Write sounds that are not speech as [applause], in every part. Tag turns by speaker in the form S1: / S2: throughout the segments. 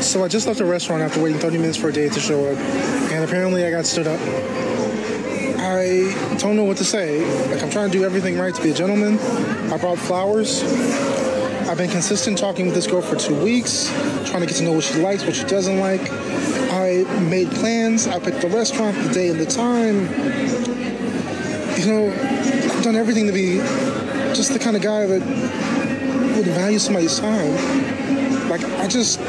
S1: So I just left a restaurant after waiting 30 minutes for a date to show up, and apparently I got stood up. I don't know what to say. Like I'm trying to do everything right to be a gentleman. I brought flowers. I've been consistent talking with this girl for two weeks, trying to get to know what she likes, what she doesn't like. I made plans. I picked the restaurant, the day, and the time. You know, I've done everything to be just the kind of guy that would value somebody's time. Like I just,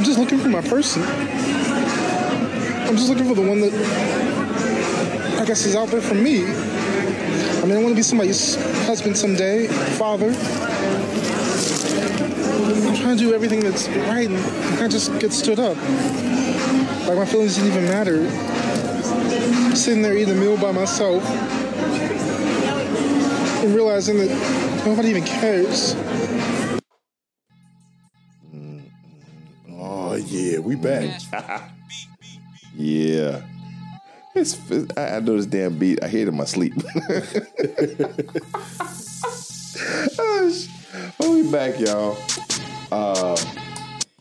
S1: I'm just looking for my person. I'm just looking for the one that I guess is out there for me. I mean, I want to be somebody's husband someday, father. I'm trying to do everything that's right, and I just get stood up. Like my feelings didn't even matter. Sitting there eating a meal by myself and realizing that nobody even cares.
S2: We back. [laughs]
S3: Yeah. It's, I, I know this damn beat. I hear it in my sleep. [laughs] oh, sh- we back, y'all. Uh,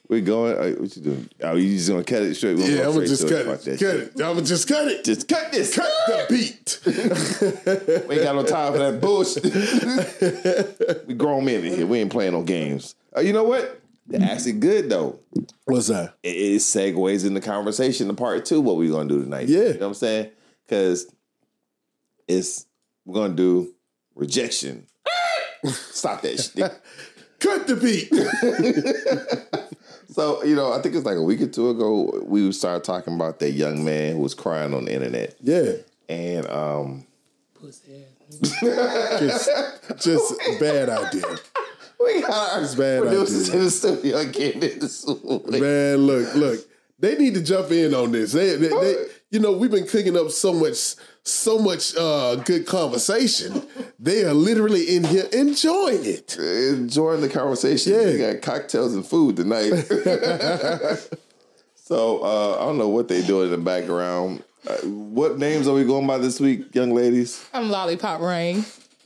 S3: we going. Uh, what you doing? Oh, you just gonna cut it straight? We're
S2: Yeah, I'm gonna just cut
S3: to
S2: it. Cut
S3: that
S2: it. I'm gonna just cut it.
S3: Just cut this.
S2: Cut the beat. [laughs]
S3: We ain't got no time for that bullshit. we grown men in here. We ain't playing no games. Uh, you know what? They're actually good though.
S2: What's that?
S3: it, it segues in the conversation to part two what we're gonna do tonight.
S2: Yeah.
S3: You know what I'm saying? Because it's we're gonna do rejection. [laughs] Stop that shit.
S2: Cut the beat. [laughs] [laughs]
S3: So, you know, I think it's like a week or two ago, we started talking about that young man who was crying on the internet.
S2: yeah.
S3: And um
S2: Just, just bad idea.
S3: We got our
S2: bad
S3: producers in the studio again in the.
S2: Man, look, look. They need to jump in on this. They, they, they [laughs] you know, we've been cooking up so much, so much uh, good conversation. They are literally in here enjoying it.
S3: enjoying the conversation.
S2: Yeah.
S3: We got cocktails and food tonight. [laughs] so uh, I don't know what they do in the background. Uh, what names are we going by this week, young ladies?
S4: I'm Lollipop Rain.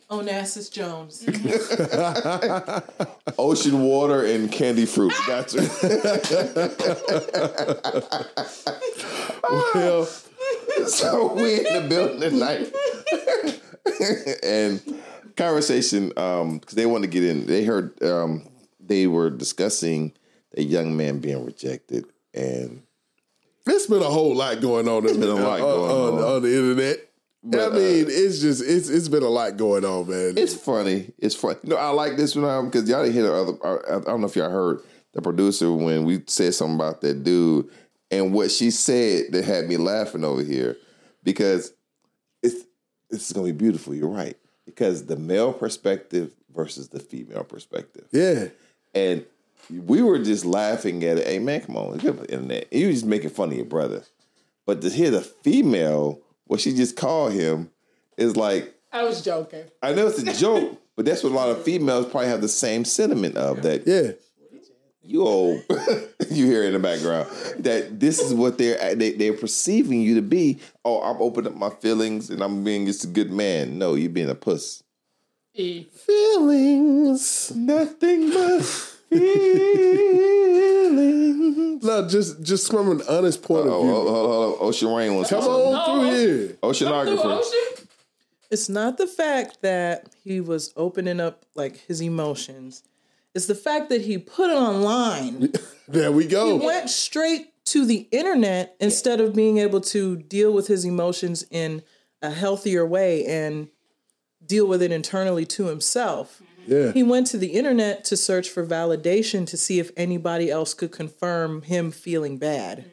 S5: Onassis Jones. [laughs] [laughs]
S3: Ocean water and candy fruit. Gotcha.
S2: Well,
S3: so we in the building tonight, [laughs] and conversation um, because they want to get in. They heard um, they were discussing a young man being rejected, and
S2: it's been a whole lot going on. It's
S3: been a lot uh, going
S2: on,
S3: on.
S2: on the internet.
S3: But,
S2: I mean, uh, it's just it's it's been a lot going on, man.
S3: It's funny. It's funny. You know, I like this one um, because y'all didn't hear the other. Uh, I, I don't know if y'all heard the producer when we said something about that dude and what she said that had me laughing over here because it's this is gonna be beautiful. You're right because the male perspective versus the female perspective,
S2: yeah,
S3: and we were just laughing at it. Hey man, come on, get the internet. You was just making fun of your brother, but to hear the female, what she just called him, is like
S4: I was joking.
S3: I know it's a joke, but that's what a lot of females probably have the same sentiment of that
S2: yeah.
S3: you old [laughs] you hear in the background that this is what they're they, they're perceiving you to be. Oh, I'm opening up my feelings and I'm being just a good man. No, you're being a puss.
S4: E.
S2: Feelings.
S3: Nothing but Mm-hmm. feelings.
S2: No, just just from an honest point
S3: Oh,
S2: of view.
S3: hold, hold, hold, hold. Ocean Rain wants to
S2: Come
S3: say something.
S2: on through here.
S4: Through
S3: Oceanographer.
S4: ocean?
S5: it's not the fact that he was opening up like his emotions. It's the fact that he put it online. [laughs]
S2: There we
S5: He
S2: go.
S5: went straight to the internet instead of being able to deal with his emotions in a healthier way and deal with it internally to himself.
S2: Yeah.
S5: He went to the internet to search for validation to see if anybody else could confirm him feeling bad mm-hmm.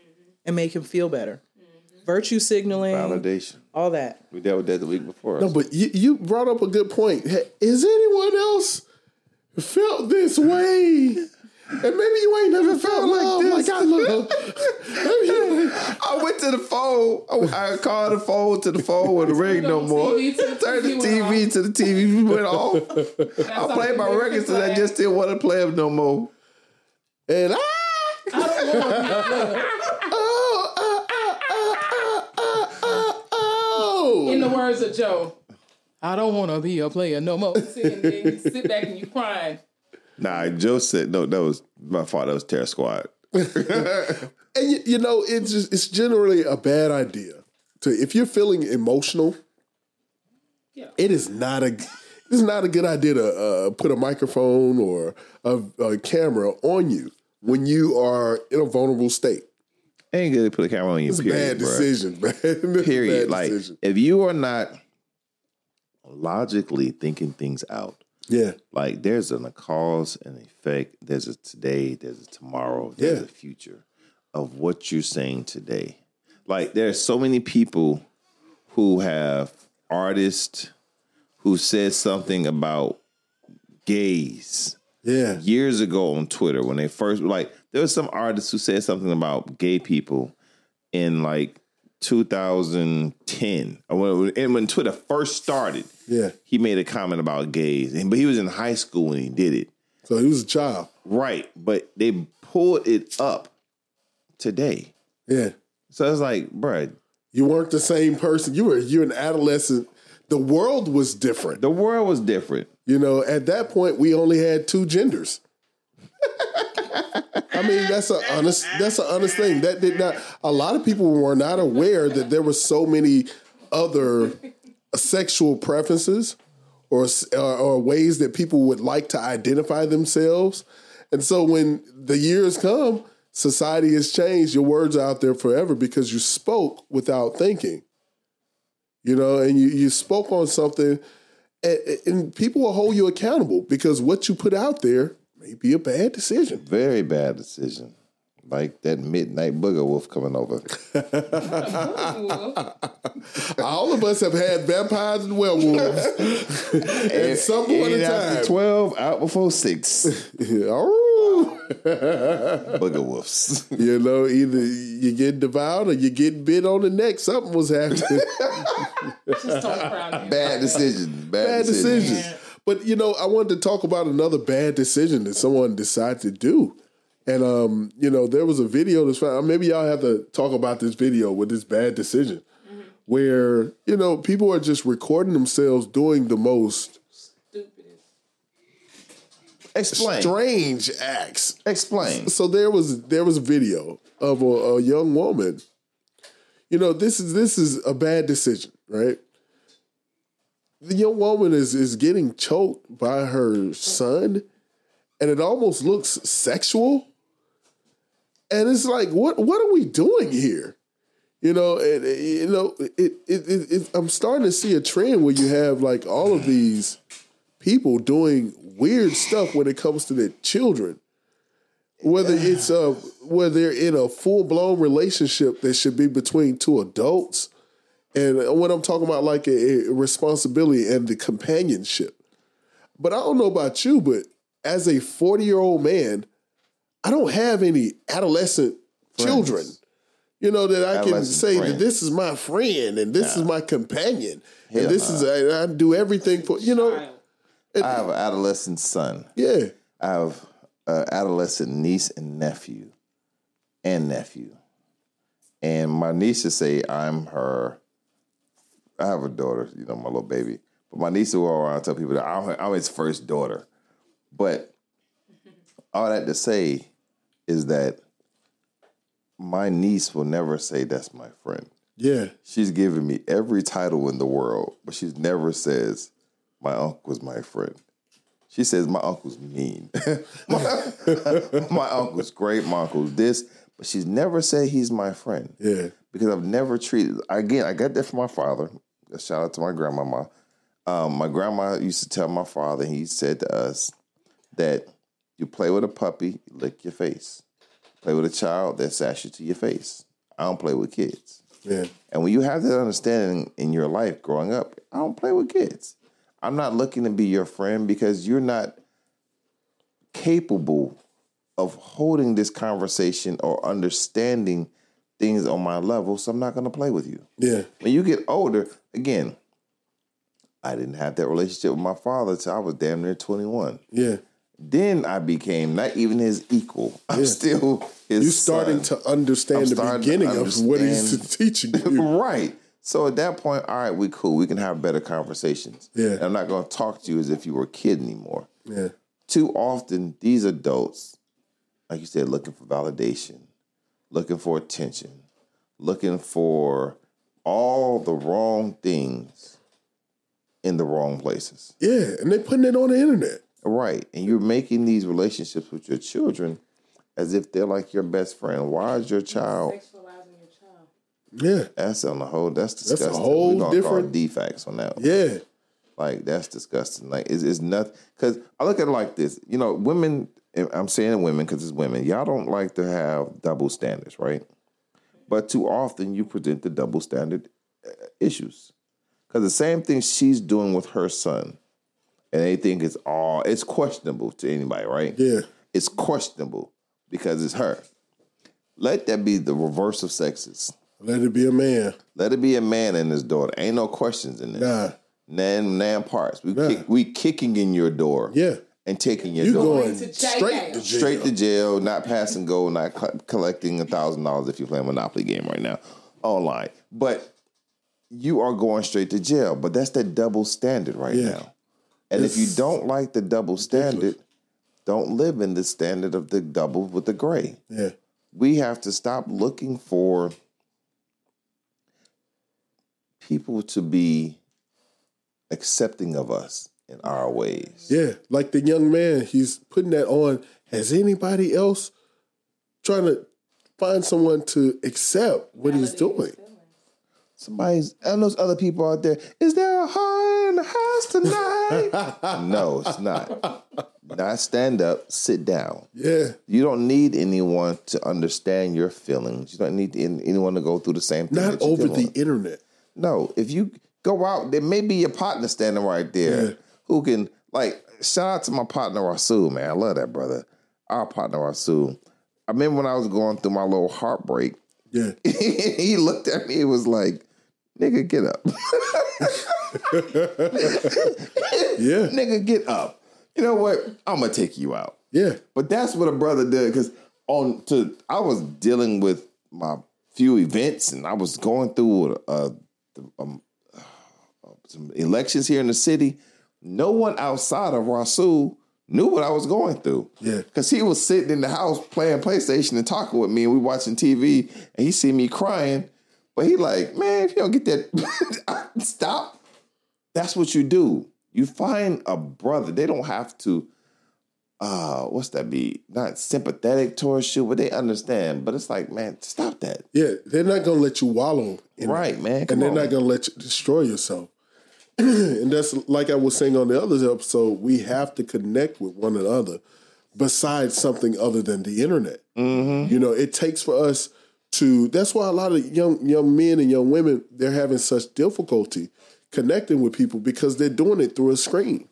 S5: and make him feel better. Mm-hmm. Virtue signaling,
S3: Validation.
S5: all that.
S3: We dealt with that the week before.
S2: No, but you, you brought up a good point. Hey, Is anyone else felt this [laughs] way? And maybe you ain't never oh felt like this. Like I love.
S3: I went to the phone. I, I called the phone to the phone with the ring no more.
S4: TV the
S3: Turned the
S4: TV went
S3: TV to the TV went [laughs] off. I played my records and I just didn't want to play them no more.
S2: and I. Oh, oh, oh, oh, oh, oh, oh.
S4: In the words of Joe, I don't want to be a player no more. See, and then you sit back and you crying.
S3: Nah, Joe said no. That was my fault. That was Terror Squad. [laughs]
S2: And you, you know, it's just, it's generally a bad idea to if you're feeling emotional.
S4: Yeah.
S2: It is not a it's not a good idea to uh, put a microphone or a, a camera on you when you are in a vulnerable state.
S3: Ain't good to put a camera on you.
S2: It's a
S3: period,
S2: bad
S3: bruh.
S2: decision, man. [laughs]
S3: Period.
S2: bad
S3: Like
S2: decision.
S3: if you are not logically thinking things out,
S2: yeah,
S3: like there's a cause and effect. There's a today. There's a tomorrow. There's
S2: Yeah.
S3: a future of what you're saying today. Like there's so many people who have artists who said something about gays
S2: yeah,
S3: years ago on Twitter when they first like there was some artists who said something about gay people in like 2010 when, and when Twitter first started.
S2: yeah.
S3: He made a comment about gays, and but he was in high school when he did it.
S2: So he was a child.
S3: Right, but they pulled it up today.
S2: Yeah,
S3: So it's like, bruh,
S2: you weren't the same person. You were you're an adolescent. The world was different.
S3: the world was different.
S2: You know, at that point, we only had two genders. I mean, that's a honest. That's an honest thing. That did not. A lot of people were not aware that there were so many other sexual preferences or or, ways that people would like to identify themselves. And so, when the years come, society has changed. Your words are out there forever because you spoke without thinking. You know, and you you spoke on something and people will hold you accountable because what you put out there may be a bad decision.
S3: Very bad decision. Like that midnight booger wolf coming over. [laughs]
S2: All of us have had vampires and werewolves [laughs] at some point in time.
S3: twelve, out before six. [laughs]
S2: Oh.
S3: booger wolves.
S2: you know, either you get devoured or you get bit on the neck. Something was happening.
S4: Just don't.
S3: Bad decision. Bad,
S2: bad
S3: decision.
S2: decisions. But you know, I wanted to talk about another bad decision that someone decided to do. And um, you know, there was a video that's found. Maybe y'all have to talk about this video with this bad decision, where you know people are just recording themselves doing the most
S4: Stupidest.
S3: Explain.
S2: strange acts.
S3: Explain.
S2: So there was there was a video of a, a young woman. You know, this is this is a bad decision, right? The young woman is is getting choked by her son, and it almost looks sexual. And it's like, what what are we doing here? You know, and you know, it, it, it, it I'm starting to see a trend where you have like all of these people doing weird stuff when it comes to their children whether it's uh whether they're in a full blown relationship that should be between two adults, and what I'm talking about like a, a responsibility and the companionship. But I don't know about you, but as a 40 year old man, I don't have any adolescent children. You know that I can
S3: Adolescent
S2: say that this is my friend and this is my companion
S3: Hell
S2: and this is I, I do everything for you know
S4: Child.
S3: I have an adolescent son.
S2: yeah
S3: I have an adolescent niece and nephew, and nephew. And my niece nieces say I'm her. I have a daughter, you know, my little baby. But my niece will go around and tell people that I'm, I'm his first daughter. But all that to say is that my niece will never say that's my friend.
S2: yeah
S3: She's given me every title in the world, but she never says my uncle's my friend. She says my uncle's mean. [laughs] my, [laughs] my uncle's great, my uncle's this, but she's never said he's my friend.
S2: yeah
S3: Because I've never treated again, I got that from my father. A shout out to my grandmama. Um, my grandma used to tell my father, he said to us that you play with a puppy, you lick your face. Play with a child, they sash you to your face. I don't play with kids.
S2: yeah
S3: And when you have that understanding in your life growing up, I don't play with kids. I'm not looking to be your friend because you're not capable of holding this conversation or understanding things on my level, so I'm not going to play with you.
S2: yeah
S3: When you get older, again, I didn't have that relationship with my father till I was damn near 21.
S2: yeah.
S3: Then I became not even his equal. [laughs] I'm still his
S2: You starting
S3: son.
S2: to understand
S3: I'm
S2: the beginning of what he's [laughs] teaching you. [laughs]
S3: Right. So at that point, all right, we cool. We can have better conversations.
S2: Yeah.
S3: And I'm not going to talk to you as if you were a kid anymore.
S2: Yeah.
S3: too often these adults, like you said, looking for validation, looking for attention, looking for all the wrong things in the wrong places.
S2: Yeah, and they're putting it on the internet.
S3: Right. And you're making these relationships with your children as if they're like your best friend. Why is your child
S4: Sexualizing your child.
S2: Yeah,
S3: that's on the whole that's disgusting
S2: a
S3: disgusting.
S2: whole
S3: We're gonna call
S2: different-
S3: it defects on that one.
S2: yeah,
S3: Like that's disgusting. Like it's, it's nothing. Because I look at it like this. You know, women. I'm saying women because it's women. Y'all don't like to have double standards, right? But too often you present the double standard uh, issues. Because the same thing she's doing with her son, and they think it's all it's questionable to anybody, right?
S2: yeah,
S3: It's questionable because it's her. Let that be the reverse of sexist.
S2: let it be a man.
S3: Let it be a man and his daughter. Ain't no questions in this.
S2: Nah,
S3: Nan nan parts. We
S2: Nah.
S3: kick, we kicking in your door.
S2: yeah,
S3: And taking your
S2: you
S3: door.
S2: going
S4: to
S2: straight to jail.
S3: straight to jail, not passing go, not co- collecting a thousand dollars if you play a Monopoly game right now online. But you are going straight to jail. But that's that double standard right
S2: Yeah.
S3: now. And if you don't like the double standard, don't live in the standard of the double with the gray.
S2: Yeah,
S3: We have to stop looking for people to be accepting of us in our ways.
S2: yeah. Like the young man, he's putting that on. Has anybody else trying to find someone to accept what he's doing?
S3: Somebody's, and those other people out there, is there a heart in the house tonight? [laughs] no, it's not. Not stand up, sit down.
S2: Yeah,
S3: You don't need anyone to understand your feelings. You don't need anyone to go through the same thing.
S2: not over the
S3: with.
S2: internet.
S3: No, if you go out, there may be your partner standing right there
S2: Yeah.
S3: Who can like shout out to my partner Rasul, man. I love that brother. Our partner Rasul. I remember when I was going through my little heartbreak,
S2: Yeah, [laughs]
S3: he looked at me and was like, nigga, get up. [laughs]
S2: yeah, [laughs]
S3: nigga, get up. You know what? I'm gonna take you out.
S2: yeah,
S3: But that's what a brother did because on to I was dealing with my few events and I was going through uh, the, um, uh, some elections here in the city. No one outside of Rasul knew what I was going through.
S2: Yeah.
S3: because he was sitting in the house playing PlayStation and talking with me, and we watching TV, and he see me crying. But he like, man, if you don't get that, [laughs] stop. That's what you do. You find a brother. They don't have to uh what's that be not sympathetic towards you but they understand but it's like man stop that
S2: yeah. They're not gonna let you wallow, in it.
S3: right man
S2: and they're
S3: on.
S2: not gonna let you destroy yourself. [clears throat] and that's like I was saying on the other episode. We have to connect with one another, besides something other than the internet.
S3: Mm-hmm.
S2: You know, it takes for us to. That's why a lot of young young men and young women they're having such difficulty connecting with people because they're doing it through a screen,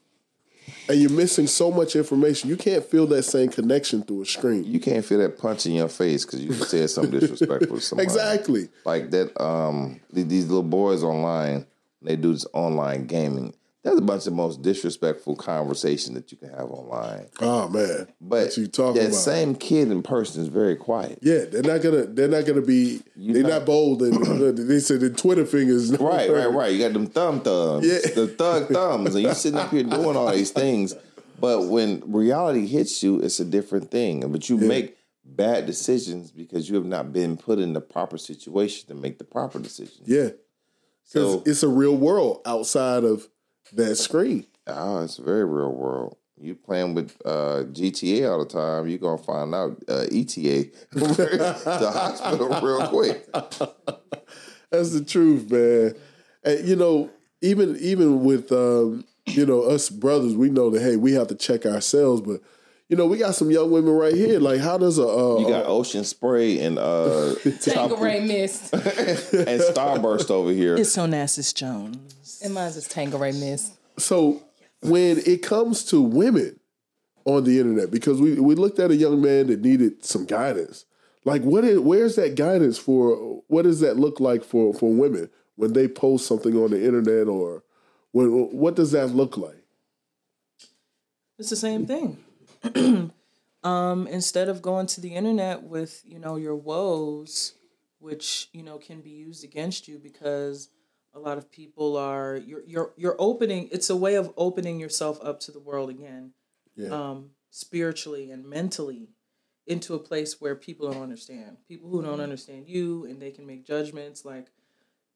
S2: and you're missing so much information. You can't feel that same connection through a screen.
S3: you can't feel that punch in your face because you said something disrespectful to [laughs] somebody
S2: Exactly.
S3: like that um these little boys online they do this online gaming there's a bunch of most disrespectful conversation that you can have online
S2: Oh man,
S3: but
S2: what you talking
S3: that
S2: about?
S3: same kid in person is very quiet
S2: Yeah, they're not gonna. They're not gonna be. they're not, bold. And [clears throat] they said the Twitter fingers.
S3: Right, right, right. You got them thumb thumbs,
S2: Yeah.
S3: the thug [laughs] thumbs, and you sitting up here doing all these things. But when reality hits you, it's a different thing. But you make bad decisions because you have not been put in the proper situation to make the proper decision.
S2: Yeah, because
S3: So,
S2: it's a real world outside of that screen.
S3: oh, it's a very real world. You playing with uh, GTA all the time, you're gonna find out uh, ETA [laughs] the hospital [laughs] real quick.
S2: That's the truth, man. And you know, even even with um, you know us brothers, we know that hey, we have to check ourselves. But you know, we got some young women right here. Like, how does a uh,
S3: You got Ocean Spray and uh, [laughs]
S4: Tangeray Mist. [laughs]
S3: and Starburst over here.
S5: It's Onassis Jones.
S4: And mine's is Tangeray Mist.
S2: so when it comes to women on the internet, because we we looked at a young man that needed some guidance. Like, what is where's that guidance for? What does that look like for for women when they post something on the internet, or when what does that look like?
S5: It's the same thing. [clears throat] um, instead of going to the internet with, you know, your woes, which, you know, can be used against you because a lot of people are you're you're you're opening it's a way of opening yourself up to the world again.
S2: Yeah.
S5: um, spiritually and mentally into a place where people don't understand. People who don't understand you and they can make judgments like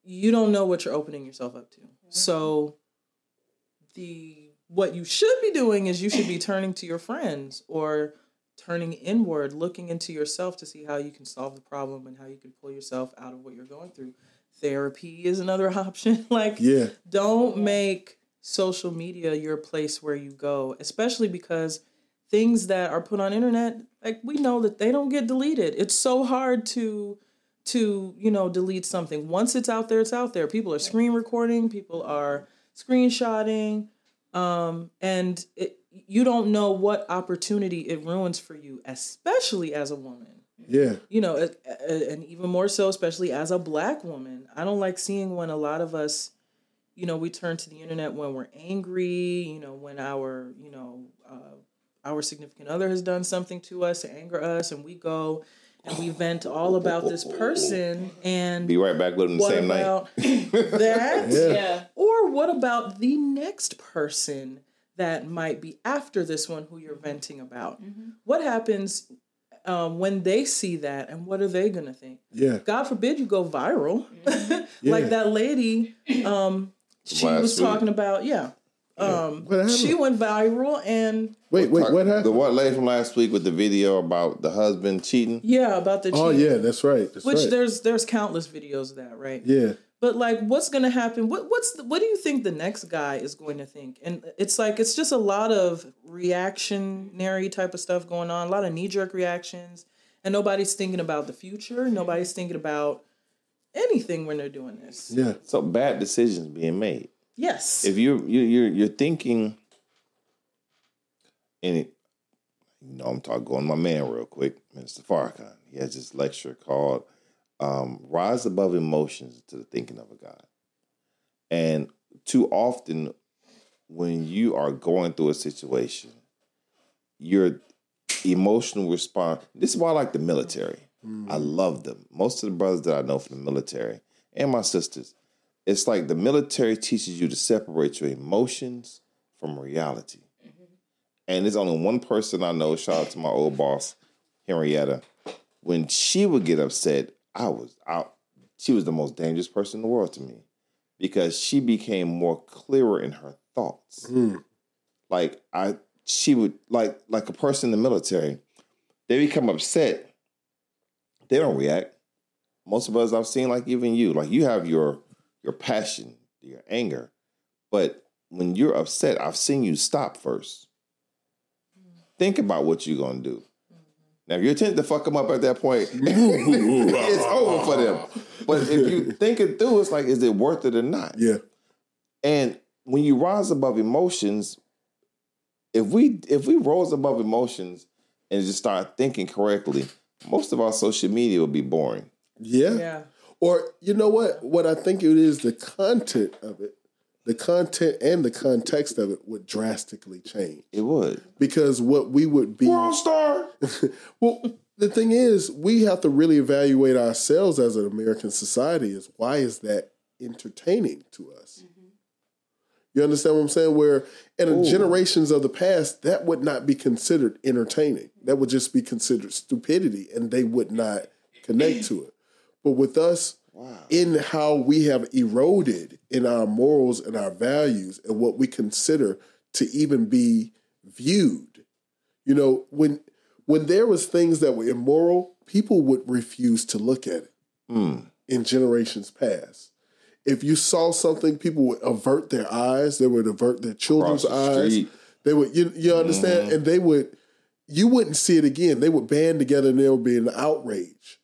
S5: you don't know what you're opening yourself up to. So the what you should be doing is you should be turning to your friends or turning inward, looking into yourself to see how you can solve the problem and how you can pull yourself out of what you're going through. Therapy is another [laughs] option. like
S2: Yeah.
S5: don't make social media your place where you go, especially because things that are put on internet, like we know that they don't get deleted. It's so hard to to, you know, delete something. Once it's out there, it's out there. People are screen recording, people are screenshotting, um, and it, you don't know what opportunity it ruins for you, especially as a woman
S2: Yeah.
S5: you know, a- a- and even more so, especially as a black woman. I don't like seeing when a lot of us, you know, we turn to the internet when we're angry, you know, when our, you know, uh, our significant other has done something to us to anger us, and we go and we vent all about this person and
S3: Be right back with them the
S5: what
S3: same night. [laughs]
S5: that?
S2: Yeah.
S4: Yeah.
S5: Or what about the next person that might be after this one who you're venting about? What happens um, when they see that and what are they going to think?
S2: Yeah.
S5: God forbid you go viral. [laughs]
S2: Yeah.
S5: like that lady, um, she
S3: Last
S5: was
S3: week.
S5: talking about, yeah. Um, she went viral and
S2: Wait, wait, what happened?
S3: The
S2: happened?
S3: what lady from last week with the video about the husband cheating?
S5: yeah, about the
S2: Oh yeah, that's right. That's
S5: Which
S2: right.
S5: there's there's countless videos of that, right?
S2: yeah.
S5: But like, what's gonna happen? What what's the, what do you think the next guy is going to think? And it's like it's just a lot of reactionary type of stuff going on, a lot of knee jerk reactions, and nobody's thinking about the future. Nobody's thinking about anything when they're doing this.
S2: Yeah.
S3: So bad decisions being made.
S5: Yes.
S3: If you you you're you're thinking, and it, you know, I'm talking going my man real quick, Mr. Farrakhan. He has this lecture called um, "Rise Above Emotions to the Thinking of a God," and too often when you are going through a situation, your emotional response. This is why I like the military. I love them. Most of the brothers that I know from the military and my sisters, it's like the military teaches you to separate your emotions from reality. Mm-hmm. And there's only one person I know, shout out to my old boss, Henrietta. When she would get upset, I was out. She was the most dangerous person in the world to me because she became more clearer in her thoughts. Mm-hmm. Like I she would like like a person in the military, they become upset. They don't react. Most of us I've seen, like even you, like you have your your passion, your anger, but when you're upset, I've seen you stop first. Think about what you're gonna do. Mm-hmm. Now, if you attempt to fuck them up at that point, [laughs] it's over for them. But if you think it through, it's like, is it worth it or not?
S2: Yeah.
S3: And when you rise above emotions, if we if we rose above emotions and just start thinking correctly, most of our social media will be boring.
S2: Yeah.
S5: yeah.
S2: Or you know what? What I think it is the content of it, the content and the context of it would drastically change.
S3: It would.
S2: Because what we would be
S3: World star. [laughs]
S2: well, the thing is, we have to really evaluate ourselves as an American society. Is why is that entertaining to us? Mm-hmm. You understand what I'm saying? Where in generations of the past, that would not be considered entertaining. That would just be considered stupidity, and they would not connect to it. But with us, in how we have eroded in our morals and our values and what we consider to even be viewed, you know, when when there was things that were immoral, people would refuse to look at it hmm. in generations past. If you saw something, people would avert their eyes. They would avert their children's
S3: the
S2: eyes.
S3: street.
S2: They would, you, you understand, mm-hmm. and they would. You wouldn't see it again. They would band together and there would be an outrage.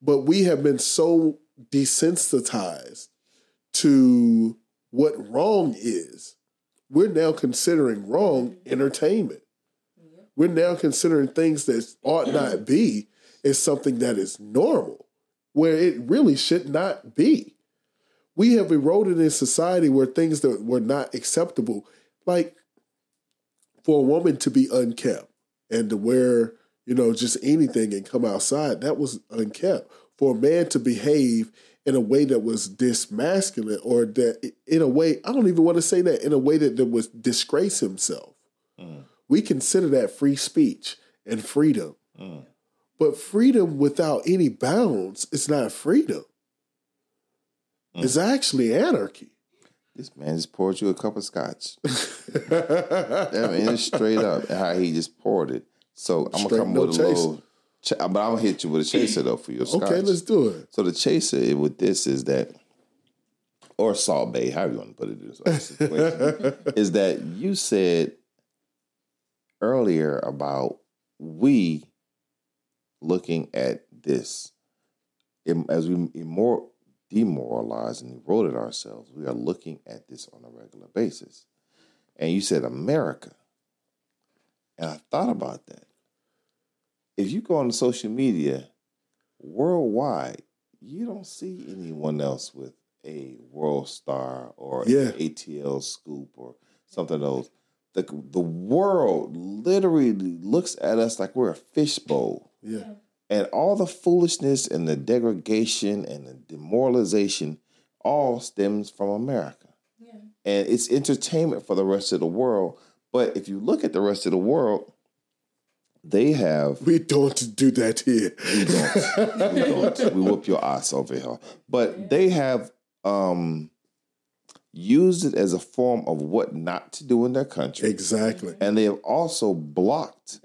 S2: But we have been so desensitized to what wrong is. We're now considering wrong entertainment. We're now considering things that ought not be as something that is normal, where it really should not be. We have eroded in society where things that were not acceptable, like for a woman to be unkept and to wear, you know, just anything and come outside, that was unkept. For a man to behave in a way that was dismasculine or that in a way, I don't even want to say that, in a way that, that was disgrace himself mm. we consider that free speech and freedom. Mm. But freedom without any bounds is not freedom. Mm. It's actually anarchy.
S3: This man just poured you a cup of scotch. [laughs] I mean, straight up how he just poured it. So I'm
S2: Straight,
S3: gonna come
S2: no
S3: with a little, but I'm gonna hit you with a [clears throat] chaser though for your scotch.
S2: Okay, let's do it.
S3: So the chaser with this is that, or Salt Bae, however you want to put it in this situation, [laughs] is that you said earlier about we looking at this as we immor- demoralize and eroded ourselves. We are looking at this on a regular basis, and you said America, and I thought about that. If you go on social media worldwide, you don't see anyone else with a World Star or
S2: Yeah.
S3: an ATL scoop or something of those. The, the world literally looks at us like we're a fishbowl.
S2: Yeah.
S3: And all the foolishness and the degradation and the demoralization all stems from America. And it's entertainment for the rest of the world. But if you look at the rest of the world, they have
S2: We don't do that here.
S3: we don't. We don't. [laughs] We whoop your ass over here. But they have um used it as a form of what not to do in their country.
S2: Exactly.
S3: And they have also blocked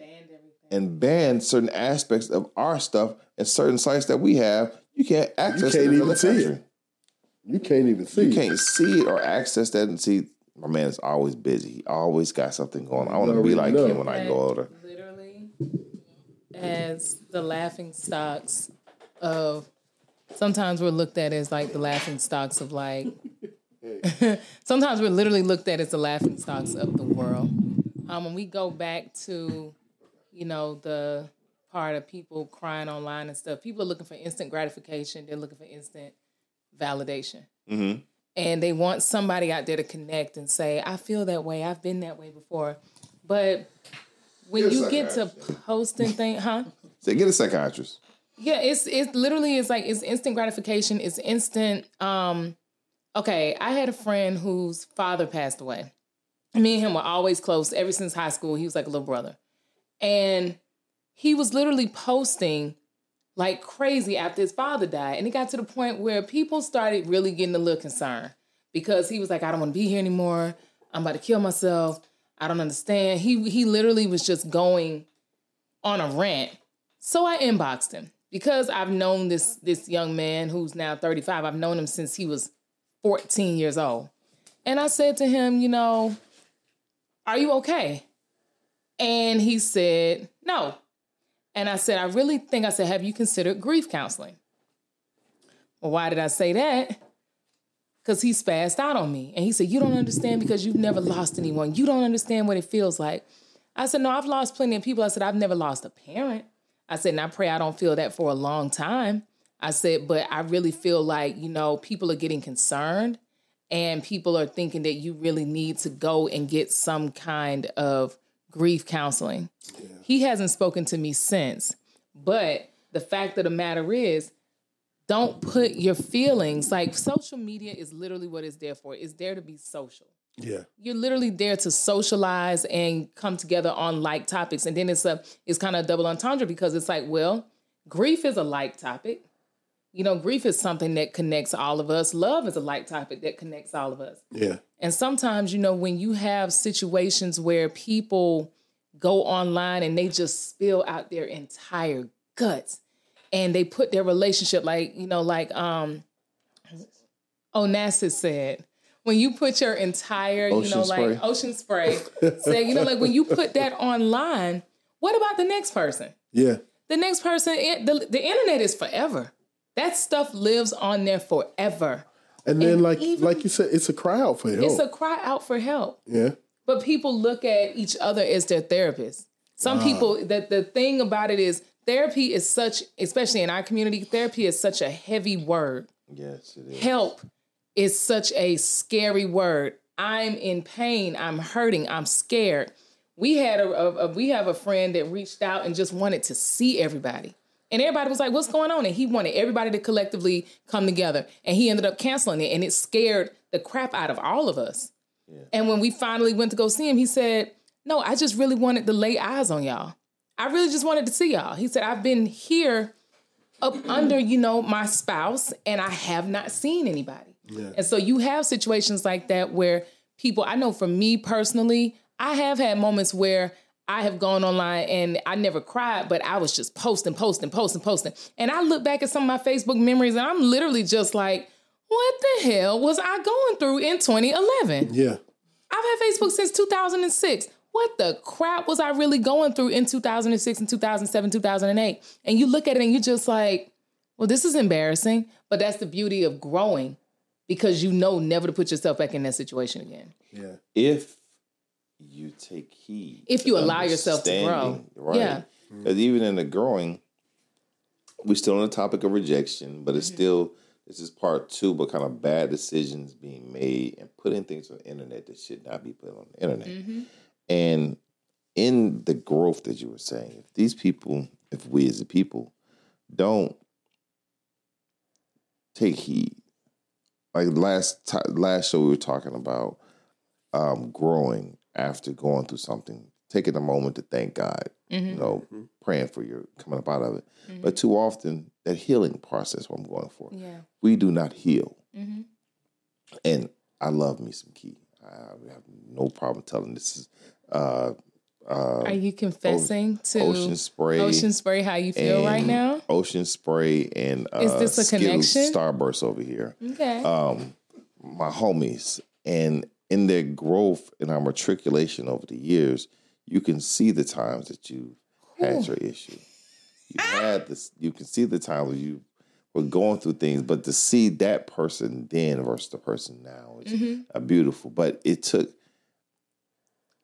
S3: and banned certain aspects of our stuff and certain sites that we have. You can't access You
S2: can't
S3: in
S2: even see
S3: country.
S2: it. You can't even see.
S3: You
S2: it.
S3: can't see it or access that and see my man is always busy. He always got something going. on. I want to be like
S2: know.
S3: him when I go older.
S4: As the laughing stocks of. Sometimes we're looked at as like the laughing stocks of like. [laughs] sometimes we're literally looked at as the laughing stocks of the world. Um, when we go back to, you know, the part of people crying online and stuff, people are looking for instant gratification. They're looking for instant validation. And they want somebody out there to connect and say, I feel that way. I've been that way before. But when you get to posting [laughs] things, huh?
S3: Say, get a psychiatrist.
S4: Yeah, it's it's literally it's like it's instant gratification. It's instant. Um, okay, I had a friend whose father passed away. Me and him were always close ever since high school. He was like a little brother, and he was literally posting like crazy after his father died, and it got to the point where people started really getting a little concerned because he was like, "I don't want to be here anymore. I'm about to kill myself. I don't understand." He he literally was just going on a rant. So I inboxed him because I've known this this young man who's now 35. I've known him since he was 14 years old. And I said to him, you know, are you okay? And he said, no. And I said, I really think I said, have you considered grief counseling? Well, why did I say that? Because he spazzed out on me. And he said, You don't understand because you've never lost anyone. You don't understand what it feels like. I said, No, I've lost plenty of people. I said, I've never lost a parent. I said, and I pray I don't feel that for a long time. I said, but I really feel like, you know, people are getting concerned and people are thinking that you really need to go and get some kind of grief counseling. He hasn't spoken to me since. But the fact of the matter is, don't put your feelings like social media is literally what it's there for. It's there to be social
S2: Yeah.
S4: you're literally there to socialize and come together on like topics and then it's a it's kind of a double entendre because it's like well grief is a like topic you know grief is something that connects all of us love is a like topic that connects all of us
S2: Yeah.
S4: and sometimes you know when you have situations where people go online and they just spill out their entire guts and they put their relationship like you know like um Onassis said when you put your entire you
S3: Ocean
S4: know like ocean spray [laughs] say you know like when you put that online what about the next person
S2: Yeah.
S4: the next person the, the internet is forever that stuff lives on there forever
S2: And then,
S4: And
S2: like
S4: even-
S2: like you said, it's a cry out for help.
S4: it's a cry out for help
S2: yeah.
S4: but people look at each other as their therapist. Some people that the thing about it is therapy is such, especially in our community, therapy is such a heavy word.
S3: Yes, it is.
S4: Help is such a scary word. I'm in pain. I'm hurting. I'm scared. We had a, a- a- we have a friend that reached out and just wanted to see everybody. And everybody was like, "What's going on?" And he wanted everybody to collectively come together. And he ended up canceling it, and it scared the crap out of all of us. And when we finally went to go see him, he said, No, I just really wanted to lay eyes on y'all. I really just wanted to see y'all. He said, I've been here up under, you know, my spouse and I have not seen anybody. And so you have situations like that where people, I know for me personally, I have had moments where I have gone online and I never cried, but I was just posting, posting, posting, posting. And I look back at some of my Facebook memories and I'm literally just like, what the hell was I going through in 2011?
S2: Yeah.
S4: I've had Facebook since 2006. What the crap was I really going through in 2006 and 2007, 2008? And you look at it and you're just like, well, this is embarrassing. But that's the beauty of growing because you know never to put yourself back in that situation again.
S2: Yeah.
S3: if you take heed,
S4: If you allow yourself to grow.
S3: right?
S4: Yeah.
S3: Because even in the growing, we're still on the topic of rejection, but it's
S4: Mm-hmm.
S3: still this is part two, but kind of bad decisions being made and putting things on the internet that should not be put on the internet.
S4: Mm-hmm.
S3: And in the growth that you were saying, if these people, if we as a people don't take heed, like last ti last show we were talking about um, growing after going through something, taking a moment to thank God, you know, praying for your coming up out of it. But too often, that healing process, what I'm going for,
S4: Yeah.
S3: we do not heal.
S4: Mm-hmm.
S3: And I love me some key. I have no problem telling this is uh, uh,
S4: Are you confessing to
S3: Ocean Spray.
S4: Ocean Spray how you feel right now?
S3: Ocean Spray and uh,
S4: Is this a
S3: Skittles
S4: connection?
S3: Starburst over here.
S4: Okay.
S3: um, my homies, and in their growth and our matriculation over the years, you can see the times that you had your issue. You had this. You can see the times you were going through things, but to see that person then versus the person now is
S4: Mm-hmm.
S3: beautiful. But it took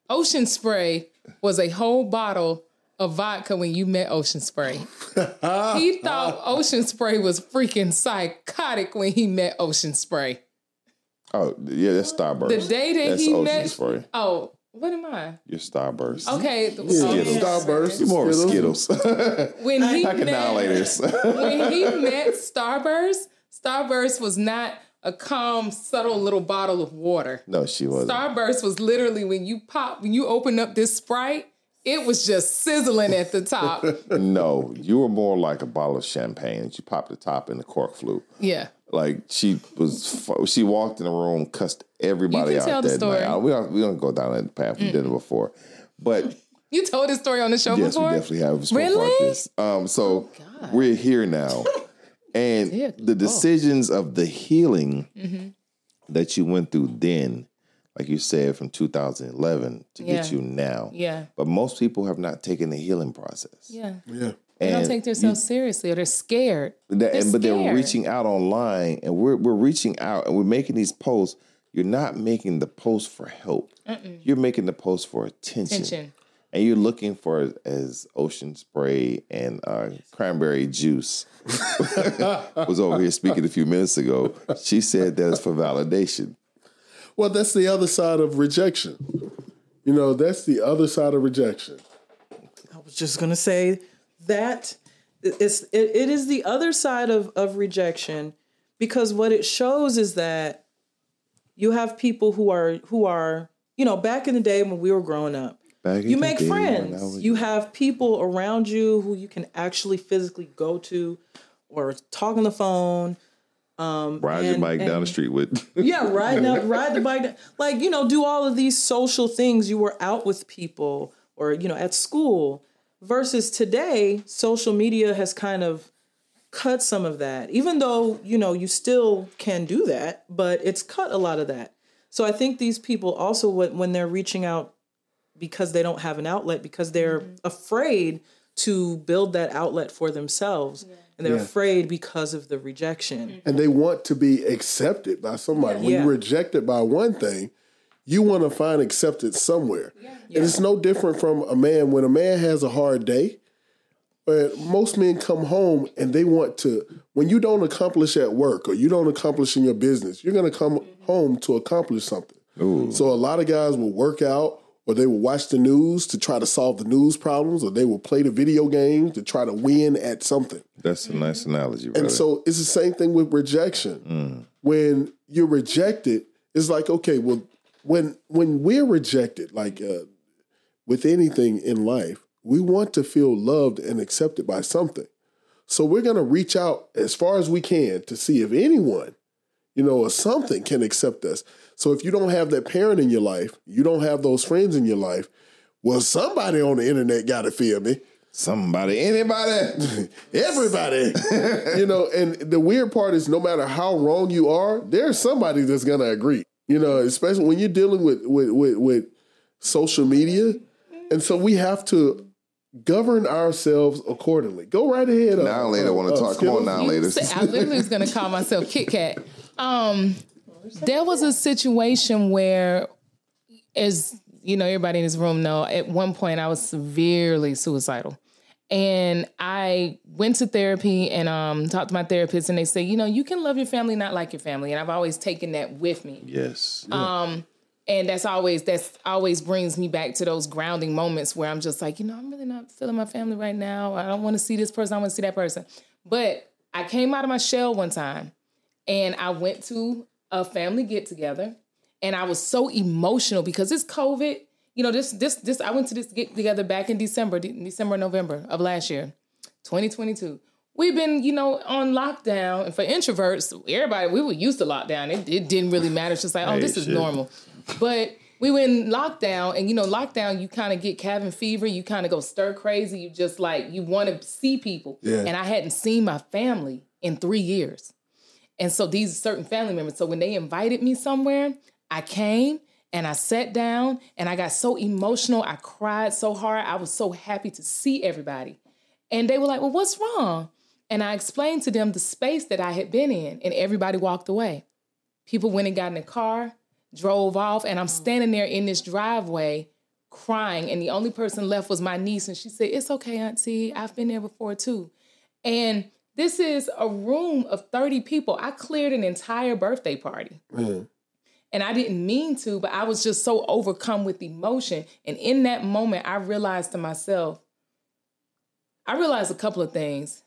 S4: Ocean Spray was a whole bottle of vodka when you met Ocean Spray. [laughs] he thought Ocean Spray was freaking psychotic when he met Ocean Spray.
S3: oh yeah, that's Starburst.
S4: The day that
S3: that's
S4: he
S3: Ocean
S4: met
S3: Spray.
S4: Oh, what am I?
S3: Your Starburst.
S4: Okay. the-
S2: Yeah.
S4: oh,
S2: Starburst.
S3: You're more of a Skittles. [laughs] [laughs]
S4: When he
S3: Pack
S4: met, when he met Starburst, Starburst was not a calm, subtle little bottle of water.
S3: no, she wasn't.
S4: Starburst was literally when you pop, when you open up this Sprite, it was just sizzling at the top. [laughs]
S3: No, you were more like a bottle of champagne that you popped the top and the cork flew.
S4: Yeah.
S3: Like she was, she walked in the room, cussed everybody
S4: You can
S3: out
S4: tell the
S3: that
S4: story.
S3: night. I- We don't, we don't go down that path. We did it before, but [laughs]
S4: You told this story on the show
S3: yes,
S4: before?
S3: we definitely have
S4: Really?
S3: this. Um, so we're here now, [laughs] and
S4: Dear
S3: the decisions of the healing
S4: Mm-hmm.
S3: that you went through then, like you said, from 2011 to get you now.
S4: Yeah.
S3: But most people have not taken the healing process.
S4: Yeah.
S2: Yeah.
S4: They don't take themselves seriously or they're scared.
S3: That,
S4: They're
S3: and, but they're reaching out online, and we're we're reaching out, and we're making these posts. You're not making the post for help. You're making the post for attention,
S4: Attention.
S3: and you're looking for as ocean spray and uh, cranberry juice [laughs] was over here speaking a few minutes ago. She said that is for validation.
S2: Well, that's the other side of rejection. You know, that's the other side of rejection.
S5: I was just gonna say that it's it, it is the other side of of rejection because what it shows is that you have people who are who are you know back in the day when we were growing up
S3: Back
S5: you make
S3: day when I
S5: friends
S3: was-
S5: you have people around you who you can actually physically go to or talk on the phone um,
S3: Ride your
S5: and-
S3: bike down the street with. [laughs] [laughs]
S5: yeah, ride now, ride the bike. Like you know, do all of these social things. You were out with people, or you know, at school. Versus today, social media has kind of cut some of that. Even though you know you still can do that, but it's cut a lot of that. So I think these people also, when when they're reaching out because they don't have an outlet, because they're mm-hmm. afraid to build that outlet for themselves, and they're
S2: Yeah.
S5: afraid because of the rejection. Mm-hmm.
S2: And they want to be accepted by somebody. When
S5: Yeah.
S2: you're rejected by one thing, you want to find acceptance somewhere. And it's no different from a man. When a man has a hard day, but most men come home and they want to, when you don't accomplish at work or you don't accomplish in your business, you're going to come home to accomplish something. So a lot of guys will work out or they will watch the news to try to solve the news problems or they will play the video games to try to win at something.
S3: That's a nice analogy, brother.
S2: And so it's the same thing with rejection. Mm. When you're rejected, it's like okay, well, when when we're rejected, like uh, with anything in life, we want to feel loved and accepted by something. So we're going to reach out as far as we can to see if anyone, you know, or something can accept us. So if you don't have that parent in your life, you don't have those friends in your life, well, somebody on the internet got to feel me.
S3: Somebody, anybody. [laughs]
S2: Everybody, you know, and the weird part is no matter how wrong you are, there's somebody that's gonna agree. You know, especially when you're dealing with with with, with social media, and so we have to govern ourselves accordingly. Go right ahead.
S3: Now
S2: uh,
S3: later
S2: uh,
S3: want to
S2: uh,
S3: talk. Come on now, later.
S4: I literally was going to call myself Kit Kat. Um, there was a situation where, as you know, everybody in this room know, at one point I was severely suicidal. And I went to therapy and um, talked to my therapist, and they say, you know, you can love your family, not like your family. And I've always taken that with me
S3: Yes.
S4: Um, and that's always that's always brings me back to those grounding moments where I'm just like, you know, I'm really not feeling my family right now. I don't want to see this person. I want to see that person. But I came out of my shell one time, and I went to a family get together, and I was so emotional because it's COVID. You know, this this this I went to this get together back in December, De- December November of last year, 2022. We've been, you know, on lockdown, and for introverts, everybody we were used to lockdown. It, it didn't really matter. It's just like, oh,
S3: Hey,
S4: this is normal. But we went in lockdown, and you know, lockdown, you kind of get cabin fever, you kind of go stir crazy. You just like you want to see people,
S2: Yeah.
S4: and I hadn't seen my family in three years. And so these certain family members. So when they invited me somewhere, I came and I sat down and I got so emotional. I cried so hard. I was so happy to see everybody. And they were like, Well, what's wrong? And I explained to them the space that I had been in, and everybody walked away. People went and got in the car, drove off, and I'm mm. standing there in this driveway crying. And the only person left was my niece. And she said, It's okay, Auntie. I've been there before too. And this is a room of 30 people. I cleared an entire birthday party. Mm. And I didn't mean to, but I was just so overcome with emotion. And in that moment, I realized to myself, I realized a couple of things.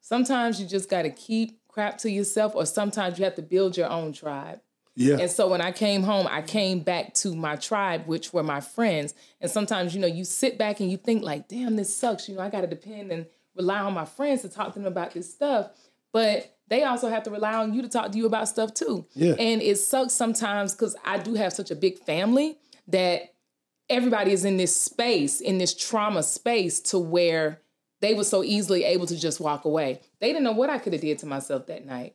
S4: Sometimes you just got to keep crap to yourself, or sometimes you have to build your own tribe.
S2: Yeah,
S4: And so when I came home, I came back to my tribe, which were my friends. And sometimes, you know, you sit back and you think like, damn, this sucks. You know, I got to depend and rely on my friends to talk to them about this stuff. But they also have to rely on you to talk to you about stuff too.
S2: Yeah.
S4: And it sucks sometimes because I do have such a big family that everybody is in this space, in this trauma space to where they were so easily able to just walk away. They didn't know what I could have did to myself that night.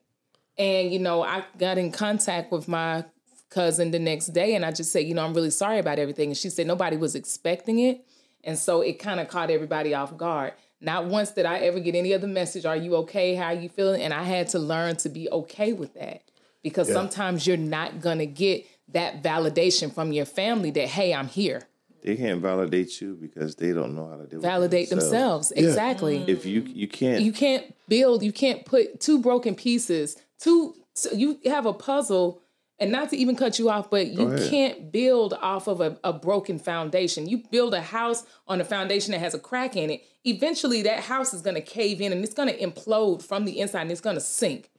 S4: And, you know, I got in contact with my cousin the next day and I just said, you know, I'm really sorry about everything. And she said nobody was expecting it. And so it kind of caught everybody off guard. Not once did I ever get any other message, are you okay? How are you feeling? And I had to learn to be okay with that. Because sometimes you're not gonna get that validation from your family that, hey, I'm here.
S3: They can't validate you because they don't know how to deal with
S4: Validate themselves. Exactly
S3: If you you can't
S4: you can't build you can't put two broken pieces two so you have a puzzle and not to even cut you off but you can't build off of a, a broken foundation you build a house on a foundation that has a crack in it eventually that house is going to cave in and it's going to implode from the inside and it's going to sink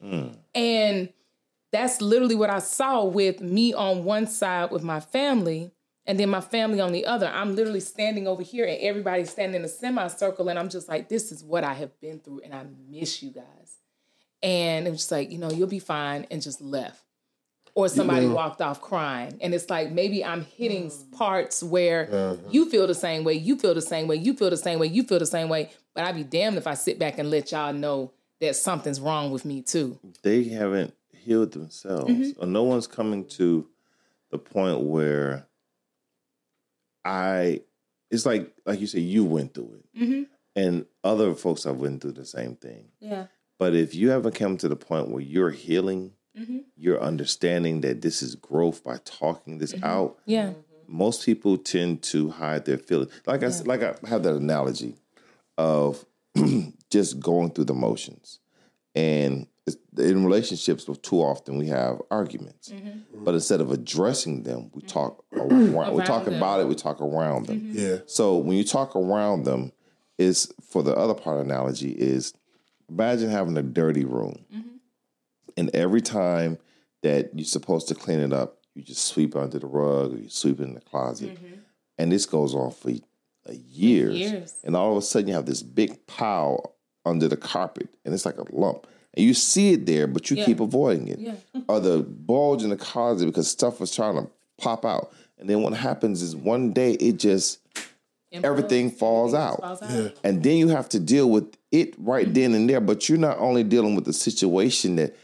S4: and that's literally what i saw with me on one side with my family and then my family on the other. I'm literally standing over here and everybody's standing in a semicircle and I'm just like, this is what I have been through and I miss you guys. And it was just like, you know, you'll be fine and just left. Or somebody walked off crying. And it's like maybe I'm hitting parts where you feel the same way, you feel the same way, you feel the same way, you feel the same way. But I'd be damned if I sit back and let y'all know that something's wrong with me too.
S3: they haven't healed themselves.
S4: Mm-hmm.
S3: Or no one's coming to the point where I it's like like you say you went through it.
S4: Mm-hmm.
S3: And other folks have went through the same thing.
S4: Yeah.
S3: But if you haven't come to the point where you're healing,
S4: Mm-hmm.
S3: you're understanding that this is growth by talking this
S4: Mm-hmm.
S3: out.
S4: Yeah.
S3: Most people tend to hide their feelings. Like I s like I have that analogy of [clears throat] just going through the motions, and in relationships, too often we have arguments.
S4: Mm-hmm.
S3: But instead of addressing them, we talk around. we talk
S4: them.
S3: about it. We talk around them.
S2: yeah,
S3: So when you talk around them, is for the other part analogy is imagine having a dirty room, and every time that you're supposed to clean it up, you just sweep under the rug or you sweep it in the closet, and this goes on for uh, years.
S4: Years.
S3: And all of a sudden you have this big pile under the carpet and it's like a lump. And you see it there, but you
S4: Yeah.
S3: keep avoiding it.
S4: Yeah. [laughs]
S3: Or the bulge in the closet because stuff was trying to pop out. And then what happens is one day it just everything falls out.
S4: Falls out.
S3: And then you have to deal with it right then and there. But you're not only dealing with the situation that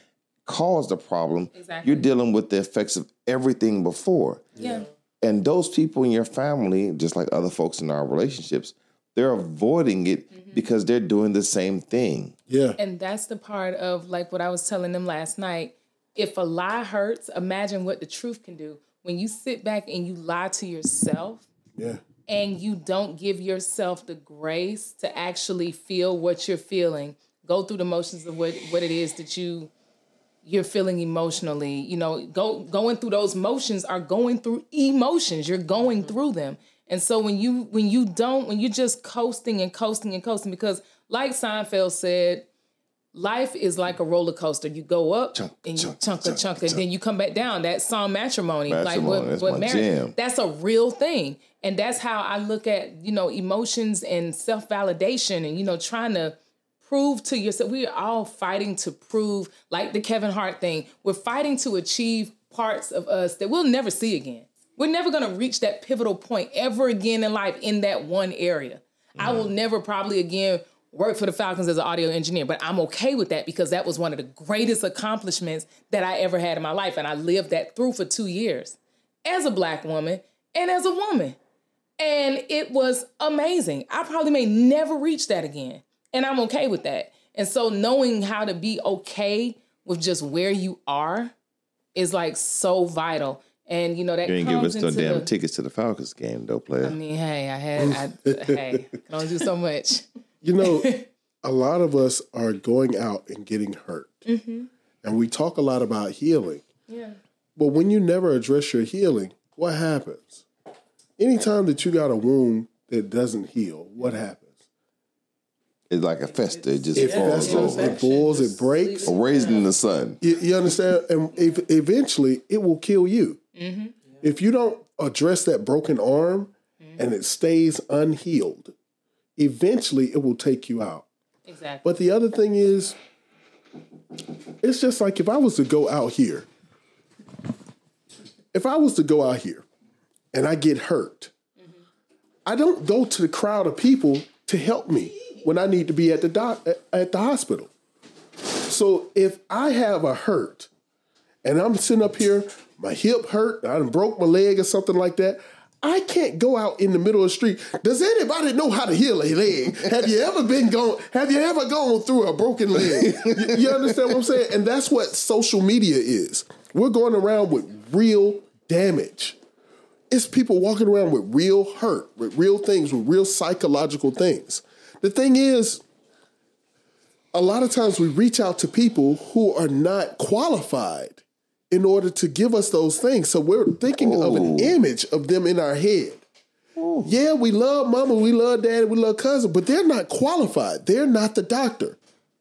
S3: caused the problem,
S4: Exactly.
S3: you're dealing with the effects of everything before.
S4: Yeah.
S3: And those people in your family, just like other folks in our relationships, they're avoiding it
S4: Mm-hmm.
S3: because they're doing the same thing.
S2: Yeah.
S4: And that's the part of like what I was telling them last night. If a lie hurts, imagine what the truth can do. When you sit back and you lie to yourself
S2: Yeah.
S4: and you don't give yourself the grace to actually feel what you're feeling, go through the motions of what, what it is that you you're feeling emotionally. You know, go going through those motions are going through emotions. You're going mm-hmm. through them. And so when you when you don't when you're just coasting and coasting and coasting because like Seinfeld said, life is like a roller coaster. You go up and you
S3: chunk,
S4: chunk, a
S3: chunk,
S4: chunk, and then you come back down. That song matrimony, like what,
S3: that's
S4: what marriage,
S3: jam.
S4: that's a real thing. And that's how I look at, you know, emotions and self-validation and, you know, trying to prove to yourself. We are all fighting to prove, like the Kevin Hart thing, we're fighting to achieve parts of us that we'll never see again. We're never gonna reach that pivotal point ever again in life in that one area. I will mm-hmm. never probably again work for the Falcons as an audio engineer, but I'm okay with that because that was one of the greatest accomplishments that I ever had in my life. And I lived that through for two years as a black woman and as a woman. And it was amazing. I probably may never reach that again. And I'm okay with that. And so knowing how to be okay with just where you are is like so vital. And you know that
S3: You ain't give us no damn
S4: the-
S3: tickets to the Falcons game, though, player.
S4: I mean, hey, I had, I, [laughs] hey, can only do so much.
S2: You know, [laughs] a lot of us are going out and getting hurt. Mm-hmm. And we talk a lot about healing.
S4: Yeah.
S2: But when you never address your healing, what happens? Anytime that you got a wound that doesn't heal, what happens?
S3: It's like a festa. It just
S2: It
S3: falls
S2: festers,
S3: over.
S2: it boils, it breaks.
S3: A raisin in the sun.
S2: You, you understand? And ev- eventually, it will kill you. Mm-hmm. If you don't address that broken arm mm-hmm. and it stays unhealed, eventually it will take you out.
S4: Exactly.
S2: But the other thing is, it's just like if I was to go out here, if I was to go out here and I get hurt, mm-hmm. I don't go to the crowd of people to help me when I need to be at the doc, at the hospital. So if I have a hurt and I'm sitting up here, my hip hurt, I broke my leg or something like that. I can't go out in the middle of the street. Does anybody know how to heal a leg? Have you ever been gone? Have you ever gone through a broken leg? You, you understand what I'm saying? And that's what social media is. We're going around with real damage. It's people walking around with real hurt, with real things, with real psychological things. The thing is, a lot of times we reach out to people who are not qualified in order to give us those things. So we're thinking of an oh. image of them in our head. Oh. Yeah, we love mama, we love daddy, we love cousin, but they're not qualified. They're not the doctor.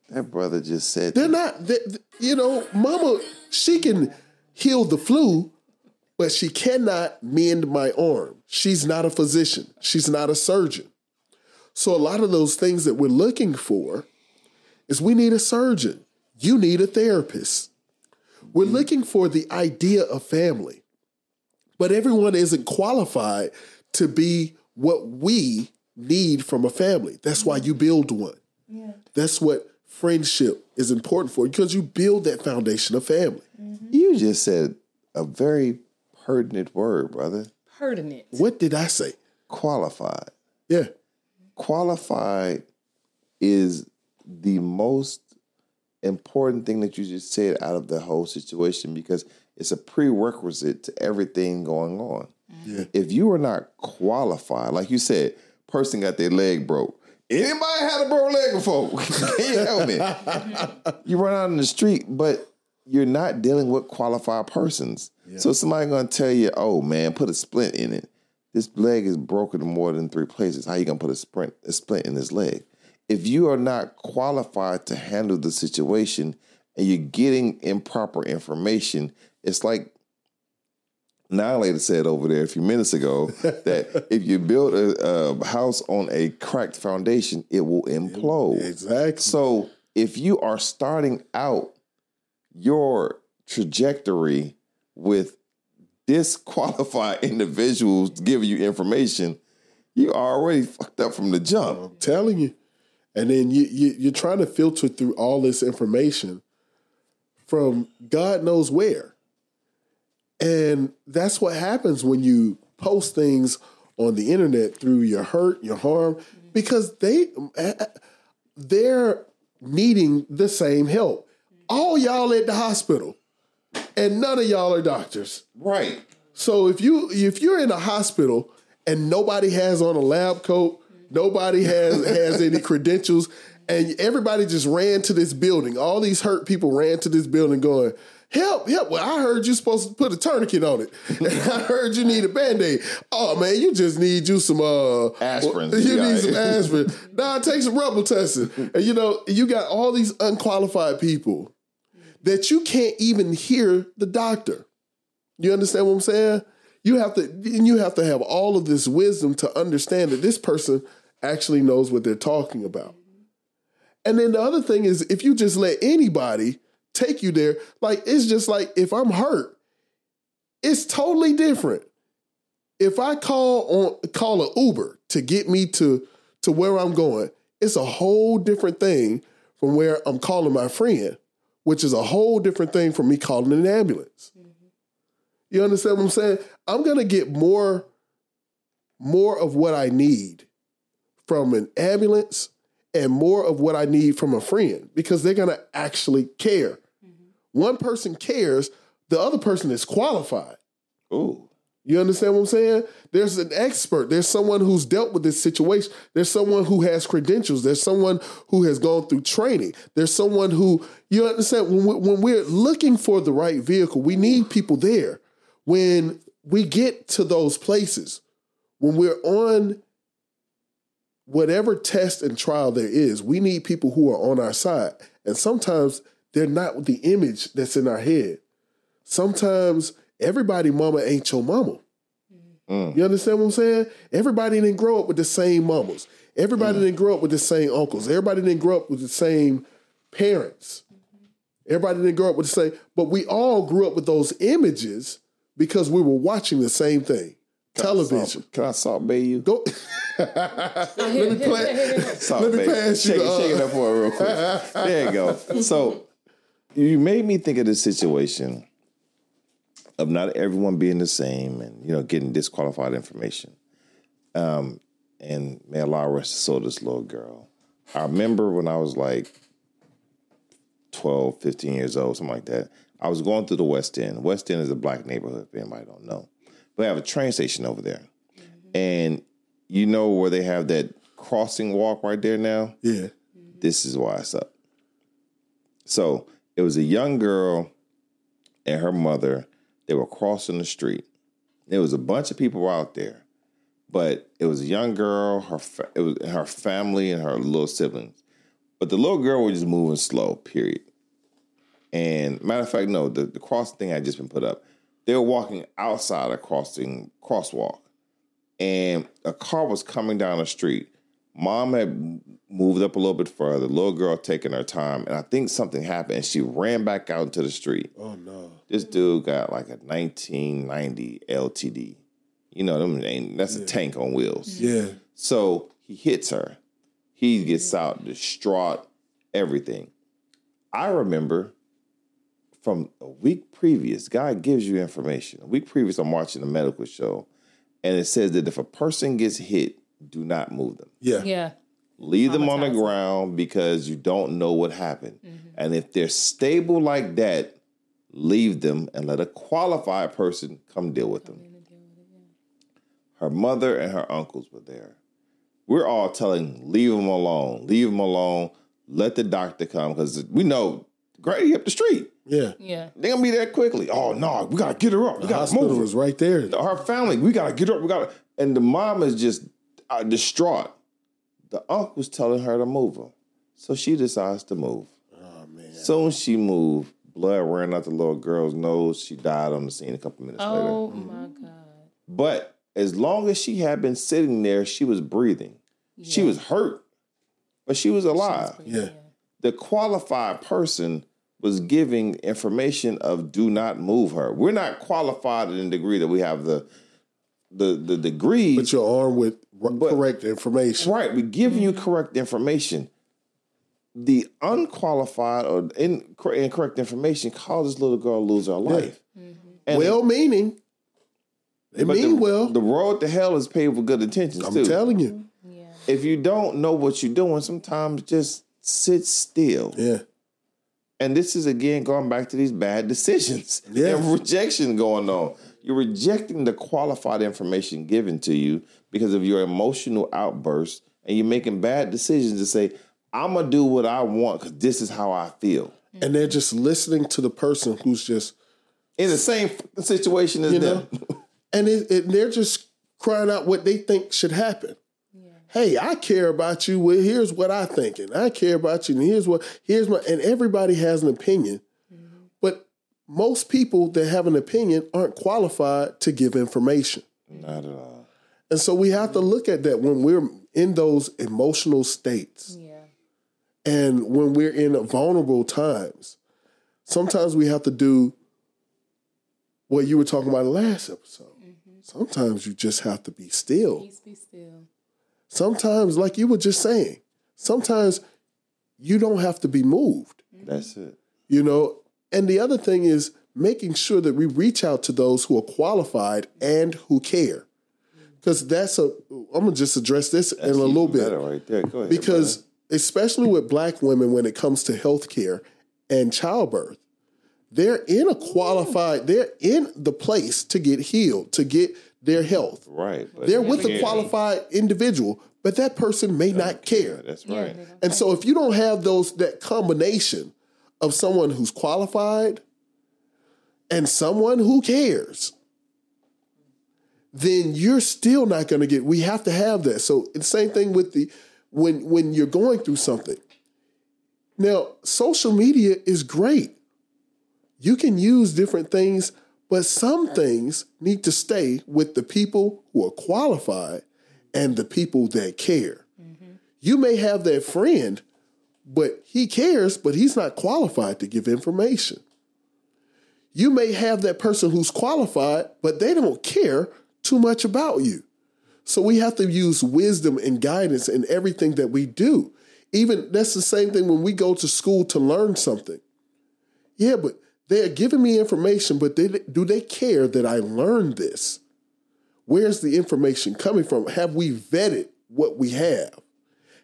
S3: That brother just said
S2: They're not, they, you know, mama, she can heal the flu, but she cannot mend my arm. She's not a physician, she's not a surgeon. So a lot of those things that we're looking for is we need a surgeon. You need a therapist. We're looking for the idea of family, but everyone isn't qualified to be what we need from a family. That's why you build one. Yeah. That's what friendship is important for because you build that foundation of family. Mm-hmm.
S3: You just said a very pertinent word, brother.
S4: Pertinent.
S2: What did I say?
S3: Qualified.
S2: Yeah.
S3: Qualified is the most important thing that you just said out of the whole situation because it's a prerequisite to everything going on. Mm-hmm.
S2: Yeah.
S3: If you are not qualified, like you said, person got their leg broke. Anybody had a broke leg before? [laughs] Can you help me? [laughs] you run out in the street, but you're not dealing with qualified persons. So somebody gonna tell you, "Oh man, put a splint in it. This leg is broken in more than three places. How you gonna put a sprint a splint in this leg?" If you are not qualified to handle the situation and you're getting improper information, it's like lady said over there a few minutes ago [laughs] that if you build a, a house on a cracked foundation, it will implode.
S2: Exactly.
S3: So if you are starting out your trajectory with disqualified [laughs] individuals giving you information, you already fucked up from the jump.
S2: I'm telling you. And then you, you you're trying to filter through all this information from God knows where. And that's what happens when you post things on the internet through your hurt, your harm, because they they're needing the same help. All y'all at the hospital, and none of y'all are doctors.
S3: Right.
S2: So if you if you're in a hospital and nobody has on a lab coat, nobody has [laughs] has any credentials, and everybody just ran to this building, all these hurt people ran to this building going, Help, help. Well, I heard you're supposed to put a tourniquet on it. [laughs] And I heard you need a band-aid. Oh man, you just need you some uh
S3: Aspirin. [laughs]
S2: You
S3: Yeah.
S2: need some aspirin. nah, take some Robitussin. And you know, you got all these unqualified people that you can't even hear the doctor. You understand what I'm saying? You have to and you have to have all of this wisdom to understand that this person actually knows what they're talking about. And then the other thing is if you just let anybody take you there, like it's just like if I'm hurt, it's totally different. If I call on call an Uber to get me to to where I'm going, it's a whole different thing from where I'm calling my friend, which is a whole different thing from me calling an ambulance. Mm-hmm. You understand what I'm saying? I'm gonna get more more of what I need from an ambulance and more of what I need from a friend because they're gonna actually care. Mm-hmm. One person cares, the other person is qualified.
S3: Ooh.
S2: You understand what I'm saying? There's an expert. There's someone who's dealt with this situation. There's someone who has credentials. There's someone who has gone through training. There's someone who, you understand, when, we, we're looking for the right vehicle, we need people there. When we get to those places, when we're on whatever test and trial there is, we need people who are on our side. And sometimes they're not the image that's in our head. Sometimes everybody mama ain't your mama. You understand what I'm saying? Everybody didn't grow up with the same mamas. Everybody didn't grow up with the same uncles. Everybody didn't grow up with the same parents. Everybody didn't grow up with the same, but we all grew up with those images because we were watching the same thing. Television.
S3: Can I Salt Bae you?
S2: Go. [laughs] let me play.
S3: Salt [laughs]
S2: Let me
S3: bay.
S2: pass you
S3: shake,
S2: the, uh,
S3: shake it up for her real quick. [laughs] there you go. So you made me think of this situation of not everyone being the same and you know getting disqualified information. Um, and may Allah rest the soul this little girl. I remember when I was like 12, 15 years old, something like that. I was going through the West End. West End is a black neighborhood, if anybody don't know. But I have a train station over there. And you know where they have that crossing walk right there now?
S2: Yeah.
S3: This is why it's up. So it was a young girl and her mother. They were crossing the street. There was a bunch of people out there, but it was a young girl, her fa- it was her family and her little siblings. But the little girl was just moving slow. Period. And matter of fact, no, the, the cross thing had just been put up. They were walking outside a crossing crosswalk, and a car was coming down the street. Mom had moved up a little bit further. Little girl taking her time, and I think something happened. And she ran back out into the street.
S2: Oh no.
S3: This dude got like a 1990 LTD. You know, them ain't that's a tank on wheels.
S2: Yeah.
S3: So he hits her. He gets out distraught, everything. I remember from a week previous, God gives you information. A week previous, I'm watching a medical show, and it says that if a person gets hit, do not move them.
S2: Yeah.
S4: Yeah.
S3: Leave them on the ground because you don't know what happened. And if they're stable like that, leave them and let a qualified person come deal with them. Her mother and her uncles were there. We're all telling, leave them alone, leave them alone, let the doctor come because we know Grady up the street.
S2: Yeah.
S4: Yeah.
S3: They're gonna be there quickly. Oh no, we gotta get her up. We
S2: The
S3: gotta
S2: hospital
S3: move her
S2: was right there.
S3: her family, we gotta get her. Up. We gotta, and the mom is just uh, distraught. The uncle was telling her to move her, so she decides to move.
S2: Oh man.
S3: Soon as she moved, blood ran out the little girl's nose. She died on the scene a couple minutes later.
S4: Oh my god.
S3: But as long as she had been sitting there, she was breathing. She was hurt, but she was alive.
S2: Yeah.
S3: the qualified person was giving information of do not move her. We're not qualified in the degree that we have the the the degree.
S2: But you're armed with r-
S3: But-
S2: correct information.
S3: right, we give you correct information. The unqualified or incorrect information caused this little girl to lose her life. Mm-hmm. And-
S2: well meaning. They mean
S3: the,
S2: well.
S3: The road to hell is paved with good intentions
S2: I'm
S3: too.
S2: telling you. Mm-hmm.
S3: if you don't know what you're doing, sometimes just sit still.
S2: Yeah.
S3: And this is again going back to these bad decisions [laughs]
S2: Yeah.
S3: and rejection going on. You're rejecting the qualified information given to you because of your emotional outburst, and you're making bad decisions to say, I'm gonna do what I want because this is how I feel.
S2: And they're just listening to the person who's just,
S3: In the same situation as
S2: you
S3: them.
S2: know, and it, it, they're just crying out what they think should happen. Hey, I care about you. Well, here's what I think, and I care about you, and here's what here's my and everybody has an opinion, mm-hmm. but most people that have an opinion aren't qualified to give information.
S3: Not at all.
S2: And so we have to look at that when we're in those emotional states
S4: Yeah.
S2: and when we're in vulnerable times. Sometimes we have to do what you were talking about in the last episode. Mm-hmm. Sometimes you just have to be still.
S4: Peace be still.
S2: Sometimes, like you were just saying, sometimes you don't have to be moved, mm-hmm.
S3: That's it.
S2: you know? And the other thing is making sure that we reach out to those who are qualified and who care. Because that's a, I'm going to just address this in a little bit.
S3: better right there. Go ahead.
S2: because especially with black women when it comes to healthcare and childbirth they're in a qualified they're in the place to get healed to get their health
S3: right.
S2: they're
S3: they
S2: with a qualified individual but that person may not care
S3: That's right.
S4: they don't-
S2: and so if you don't have those that combination of someone who's qualified and someone who cares then you're still not going to get we have to have that. So the same thing with the when when you're going through something. Now social media is great. You can use different things but some things need to stay with the people who are qualified and the people that care. Mm-hmm. You may have that friend but he cares but he's not qualified to give information. You may have that person who's qualified, but they don't care too much about you. So we have to use wisdom and guidance in everything that we do. Even that's the same thing when we go to school to learn something. Yeah, but they're giving me information, but they, do they care that I learned this? Where's the information coming from? Have we vetted what we have?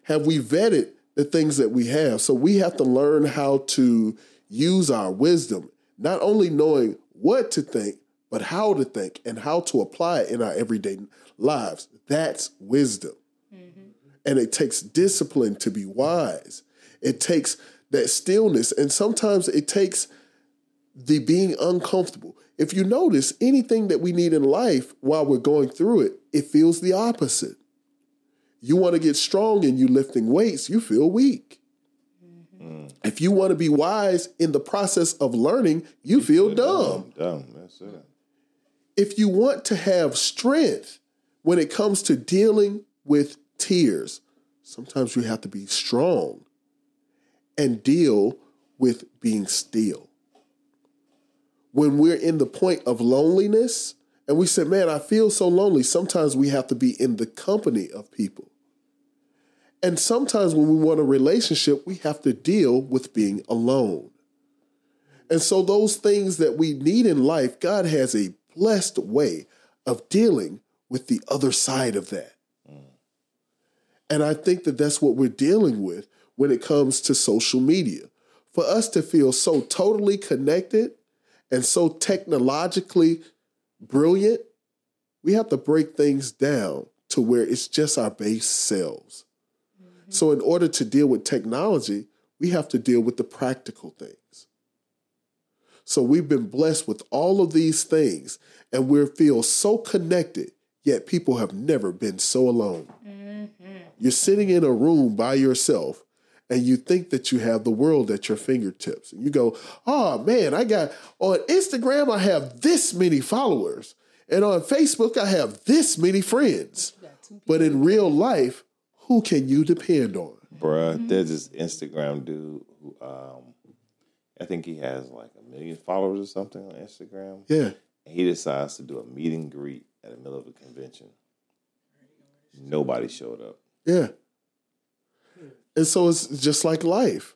S2: Have we vetted the things that we have? So we have to learn how to use our wisdom, not only knowing what to think, but how to think and how to apply it in our everyday lives. That's wisdom. Mm-hmm. And it takes discipline to be wise. It takes that stillness. And sometimes it takes the being uncomfortable. If you notice, anything that we need in life while we're going through it, it feels the opposite. You want to get strong and you lifting weights, you feel weak. Mm-hmm. If you want to be wise in the process of learning, you feel dumb.
S3: Dumb. That's it.
S2: If you want to have strength when it comes to dealing with tears, sometimes you have to be strong and deal with being still. When we're in the point of loneliness and we say, Man, I feel so lonely, sometimes we have to be in the company of people. And sometimes when we want a relationship, we have to deal with being alone. And so, those things that we need in life, God has a blessed way of dealing with the other side of that. And I think that that's what we're dealing with when it comes to social media. For us to feel so totally connected and so technologically brilliant, we have to break things down to where it's just our base selves. Mm-hmm. So, in order to deal with technology, we have to deal with the practical things. So, we've been blessed with all of these things, and we feel so connected, yet people have never been so alone. You're sitting in a room by yourself, and you think that you have the world at your fingertips. And you go, oh man, I got on Instagram, I have this many followers. And on Facebook, I have this many friends. But in real life, who can you depend on?
S3: Bruh, there's this Instagram dude who um I think he has like a million followers or something on Instagram.
S2: Yeah.
S3: And he decides to do a meet and greet at the middle of a convention. Nobody showed up.
S2: Yeah. And so it's just like life.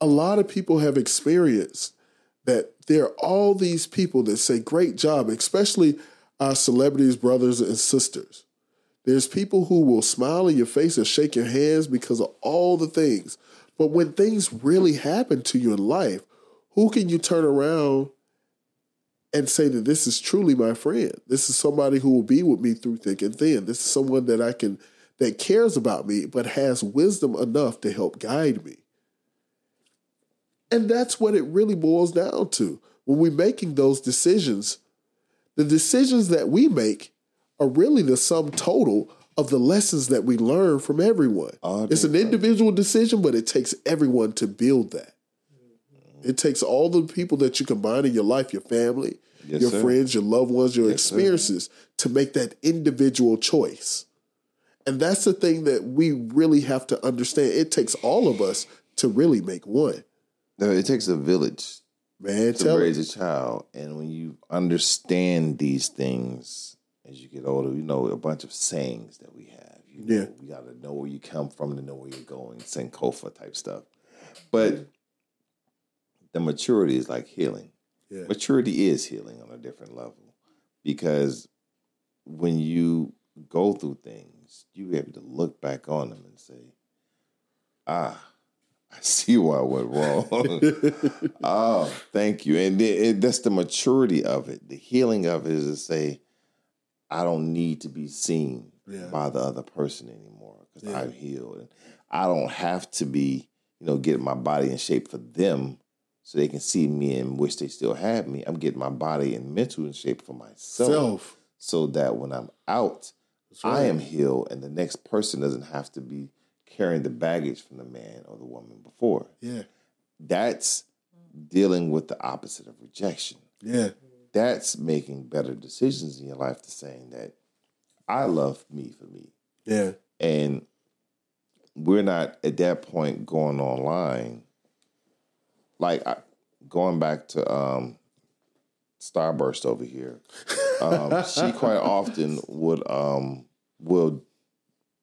S2: A lot of people have experienced that there are all these people that say, great job, especially our celebrities, brothers, and sisters. There's people who will smile in your face and shake your hands because of all the things. But when things really happen to you in life, who can you turn around and say that this is truly my friend? This is somebody who will be with me through thick and thin. This is someone that I can that cares about me but has wisdom enough to help guide me. And that's what it really boils down to. When we're making those decisions, the decisions that we make are really the sum total of the lessons that we learn from everyone.
S3: All
S2: it's an individual decision, but it takes everyone to build that. It takes all the people that you combine in your life, your family,
S3: Yes,
S2: your
S3: sir.
S2: friends, your loved ones, your
S3: Yes, sir.
S2: experiences to make that individual choice. And that's the thing that we really have to understand. It takes all of us to really make one.
S3: No, it takes a village
S2: Man,
S3: to raise
S2: it.
S3: a child. And when you understand these things as you get older, you know a bunch of sayings that we have. You know,
S2: Yeah.
S3: we got to know where you come from to know where you're going, Sankofa type stuff. But the maturity is like healing.
S2: Yeah.
S3: Maturity is healing on a different level because when you go through things, you able to look back on them and say, ah, [laughs] I see why I went wrong. [laughs] oh, thank you. And then it, that's the maturity of it. The healing of it is to say, I don't need to be seen
S2: Yeah.
S3: by the other person anymore because
S2: Yeah.
S3: I'm healed. And I don't have to be, you know, getting my body in shape for them so they can see me and wish they still had me. I'm getting my body and mental in shape for myself
S2: Self.
S3: so that when I'm out, I am healed and the next person doesn't have to be carrying the baggage from the man or the woman before.
S2: Yeah.
S3: That's dealing with the opposite of rejection.
S2: Yeah.
S3: That's making better decisions in your life to saying that I love me for me.
S2: Yeah.
S3: And we're not at that point going online. Like I, going back to um, Starburst over here, um, she [laughs] quite often would um, will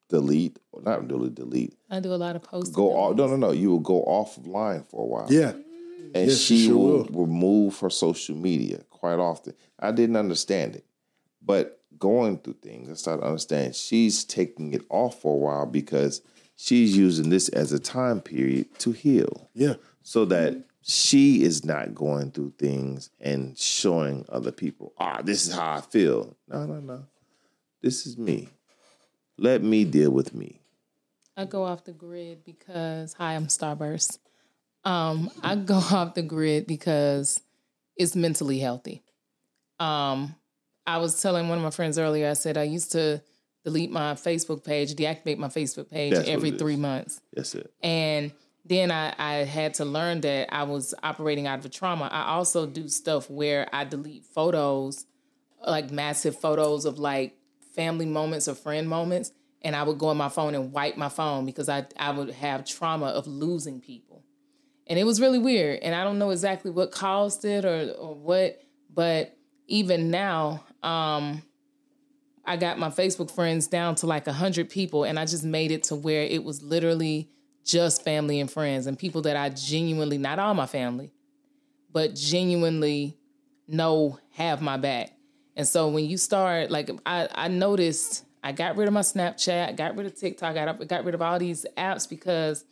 S3: delete or not really delete.
S4: I do a lot of posts.
S3: Go off. No, no, no. You will go offline for a while
S2: Yeah.
S3: and
S2: Yes,
S3: she
S2: she sure
S3: will,
S2: will.
S3: remove her social media quite often. I didn't understand it, but going through things, I started to understand she's taking it off for a while because she's using this as a time period to heal,
S2: Yeah.
S3: So that she is not going through things and showing other people, ah, this is how I feel. No, no, no. This is me. Let me deal with me.
S4: I go off the grid because hi, I'm Starburst. Um, I [laughs] go off the grid because it's mentally healthy. Um, I was telling one of my friends earlier. I said I used to delete my Facebook page, deactivate my Facebook page
S3: That's
S4: every three months,
S3: That's it.
S4: and then I, I had to learn that I was operating out of a trauma. I also do stuff where I delete photos, like massive photos of like family moments or friend moments, and I would go on my phone and wipe my phone because I I would have trauma of losing people, and it was really weird. And I don't know exactly what caused it or or what, but even now, um, I got my Facebook friends down to like a hundred people, and I just made it to where it was literally just family and friends and people that I genuinely, not all my family, but genuinely know have my back. And so when you start, like I, I noticed, I got rid of my Snapchat, got rid of TikTok, got got rid of all these apps because